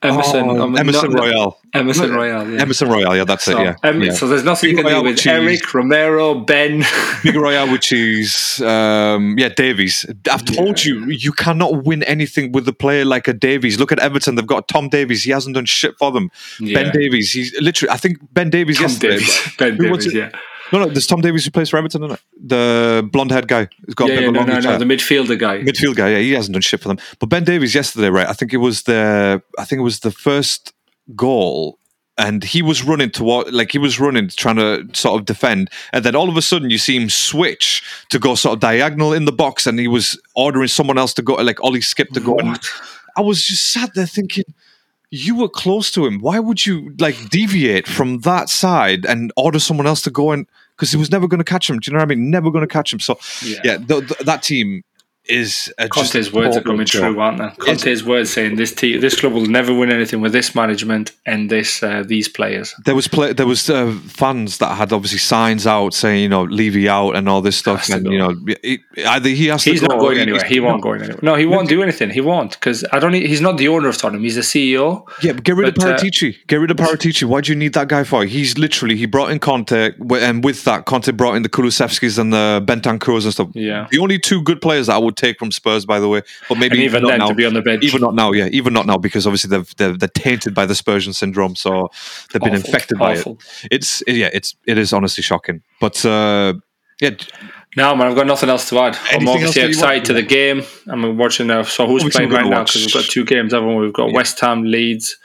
Emerson. oh, um, Emerson not- Royale. Emerson Royal. Yeah. Emerson Royal. Yeah, that's So, it. Yeah. Em- yeah. so there's nothing you can do Royale with with. Eric, Romero, Ben. Big Royale with cheese. Um, yeah, Davies. I've told you, you cannot win anything with a player like a Davies. Look at Everton. They've got Tom Davies. He hasn't done shit for them. Yeah. Ben Davies. He's literally. I think Ben Davies Tom yesterday. Davies. Ben Davies, yeah. No, no. There's Tom Davies who plays for Everton, isn't it? The blonde haired guy. Who's got Yeah, a bit yeah, of a no, no, no, the midfielder guy. midfield guy. Yeah, he hasn't done shit for them. But Ben Davies yesterday, right? I think it was the. I think it was the first goal and he was running toward, like he was running, trying to sort of defend, and then all of a sudden you see him switch to go sort of diagonal in the box, and he was ordering someone else to go, like Ollie Skipp to go. And I was just sat there thinking, you were close to him. Why would you like deviate from that side and order someone else to go in? Because he was never going to catch him. Do you know what I mean? Never going to catch him. So Yeah. yeah, th- th- that team is uh, just Conte's words are coming joke. true, aren't they? Conte's words saying this team, this club will never win anything with this management and this uh, these players. There was play, there was uh, fans that had obviously signs out saying you know Levy out and all this stuff, and go. you know it, either he has He's to go not or going anywhere. he's- He won't go anywhere. No, he won't do anything. He won't because I don't. He's not the owner of Tottenham. He's the CEO. Yeah, but get rid But, of uh, Paratici. get rid of Paratici. Why do you need that guy for? He's literally he brought in Conte, and with that, Conte brought in the Kulusevskis and the Bentancurs and stuff. Yeah. the only two good players that I would take from Spurs, by the way, but maybe And even not then, now. to be on the bench. even not now, yeah, even not now because obviously they've they're, they're tainted by the Spurgeon syndrome, so they've been Awful, infected by it. It's yeah, it's it is honestly shocking. But uh, yeah, No, man, I've got nothing else to add. I'm Anything else obviously excited to the game. I'm watching now. So who's Obviously playing right now? Because we've got two games, haven't we? We've got West Ham, Leeds,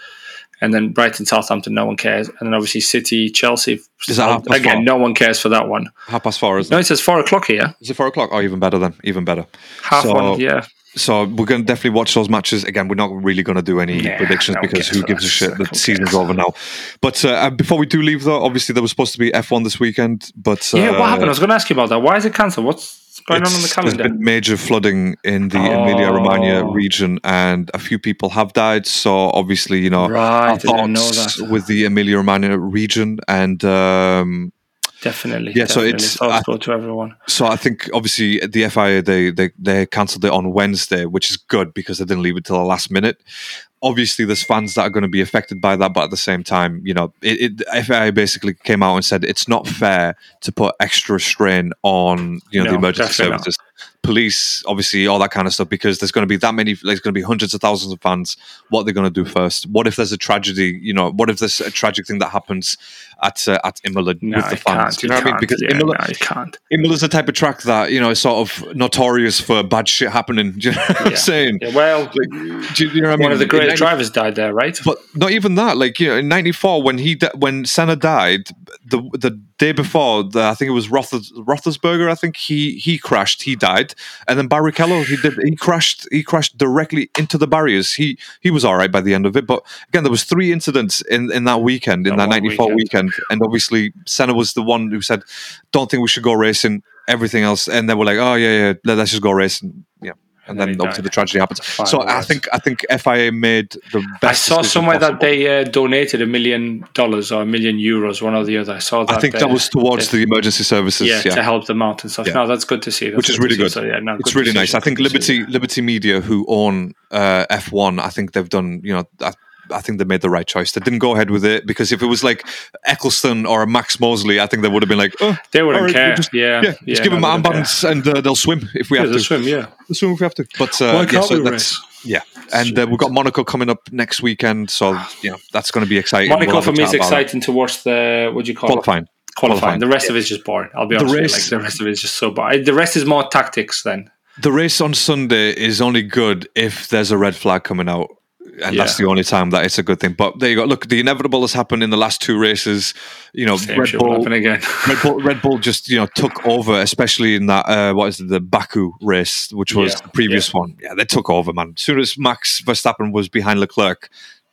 and then Brighton, Southampton. No one cares. And then obviously City, Chelsea. Is that half past Again, four? no one cares for that one. half past four, isn't No, it? says four o'clock here. Is it four o'clock? Oh, even better then, even better. Half So- one, yeah. So we're going to definitely watch those matches again. We're not really going to do any Nah, predictions because who gives a shit? The season's over now. But uh, uh, before we do leave, though, obviously there was supposed to be F1 this weekend, but uh, Yeah, what happened? I was going to ask you about that. Why is it cancelled? What's going on on the calendar? There's been major flooding in the Emilia Romagna Oh. region, and a few people have died. So obviously, you know, Right, know thoughts that. with the Emilia Romagna region, and um, Definitely. Yeah, so it's- Thoughts go to everyone. so I think obviously the FIA they they they cancelled it on Wednesday, which is good because they didn't leave it till the last minute. Obviously, there's fans that are going to be affected by that, but at the same time, you know, it, it FIA basically came out and said it's not fair to put extra strain on you know the emergency definitely not. services, police, obviously all that kind of stuff because there's going to be that many, there's going to be hundreds of thousands of fans. What are they going to do first? What if there's a tragedy? You know, what if there's a tragic thing that happens at uh, at Imola No, with the fans? You know what I mean? Because yeah, Imola, no, can't. Imola's the type of track that you know is sort of notorious for bad shit happening. Do you know what I'm saying? Yeah, well, Like, do you, know what I mean? one of the In greatest 90 drivers died there, right? But not even that. Like you know, in '94 when he when Senna died, the the day before, the, I think it was Rothers, Rothersberger. I think he he crashed. He died, and then Barrichello he did he crashed he crashed directly into the barriers. He he was all right by the end of it, but again there was three incidents in in that weekend in That that '94 weekend. weekend, and obviously Senna was the one who said, "Don't think we should go racing." Everything else, and they were like, "Oh yeah, yeah, let's just go racing." Yeah. And, And then then obviously died. the tragedy happens. Fine, So I think I think FIA made the best. I saw decision somewhere that they uh, donated a million dollars or a million euros, one or the other. I saw that. I think that was towards the emergency services. yeah, Yeah, to help them out and stuff. Yeah. No, that's good to see. That's which is really see. good. So, yeah, no, it's good really nice. I think good decision. Liberty Liberty Media, who own uh, F1, I think they've done. You know, I, I think they made the right choice. They didn't go ahead with it because if it was like Ecclestone or Max Mosley, I think they would have been like, oh, They wouldn't right, care. just- yeah, yeah, just give no, them armbands and uh, they'll swim if we Yeah, have to. swim. Yeah, They'll swim if we have to. But uh, yeah, so that's yeah. And uh, we've got Monaco coming up next weekend, so you know that's going to be exciting. Monaco We'll for me is exciting to watch the what do you call it? Qualifying. Qualifying. Qualifying. The rest of it is just boring. I'll be The honest. you, race- like the rest of it is just so boring. The rest is more tactics then. The race on Sunday is only good if there's a red flag coming out. And that's the only time that it's a good thing. But there you go. Look, the inevitable has happened in the last two races. You know, Same Red Bull, happen again. Red Bull, Red Bull just you know took over, especially in that uh, what is it, the Baku race, which was Yeah, the previous one. Yeah, they took over, man. As soon as Max Verstappen was behind Leclerc,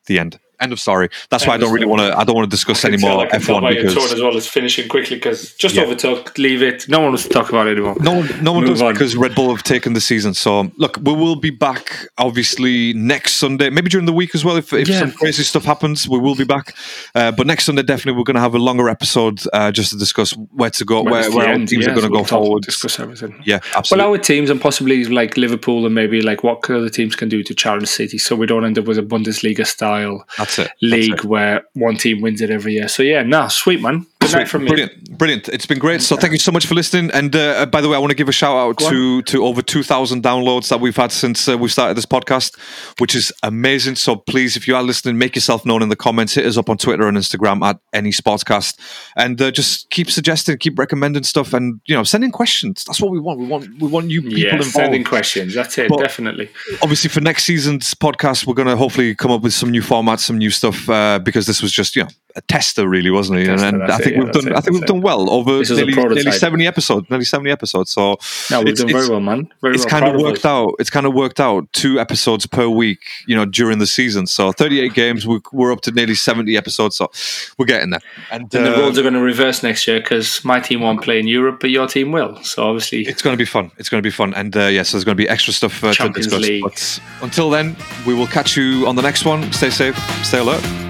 the end. End of story. That's why I don't really want to. I don't want to discuss anymore I can tell F1 by your tone because as well as finishing quickly because just Yeah. overtook. Leave it. No one wants to talk about it anymore. No no one Move does on. because Red Bull have taken the season. So look, we will be back obviously next Sunday, maybe during the week as well. If, if Yeah. some crazy stuff happens, we will be back. Uh, but next Sunday, definitely, we're going to have a longer episode uh, just to discuss where to go, where, where our end, teams yeah, are going so to go we'll talk- forward. Discuss everything. Yeah, absolutely. Well, our teams and possibly like Liverpool and maybe like what other teams can do to challenge City, so we don't end up with a Bundesliga style That's it. That's league it. where one team wins it every year. So yeah, nah, sweet man. Good night from me. Brilliant, brilliant. It's been great. So thank you so much for listening. And uh, by the way, I want to give a shout out Go to to over two thousand downloads that we've had since uh, we've started this podcast, which is amazing. So please, if you are listening, make yourself known in the comments. Hit us up on Twitter and Instagram at NESportscast, and uh, just keep suggesting, keep recommending stuff, and you know, sending questions. That's what we want. We want we want you people Yeah, involved sending questions. That's it. But- definitely. obviously for next season's podcast we're going to hopefully come up with some new formats some new stuff uh, because this was just you know a tester, really, wasn't he? Tester, and that's I think it, yeah, we've done. it, I think we've done well over This is a nearly, nearly seventy episodes. Nearly seventy episodes. So No, we've it's- done very well, man. Very it's well. kind of worked out. It's kind of worked out. Two episodes per week, you know, during the season. So 38 games. We're, we're up to nearly 70 episodes. So we're getting there. And, And the uh, roles are going to reverse next year because my team won't play in Europe, but your team will. So obviously, it's going to be fun. It's going to be fun. And uh, yes, there's going to be extra stuff uh, to discuss. League. But until then, we will catch you on the next one. Stay safe. Stay alert.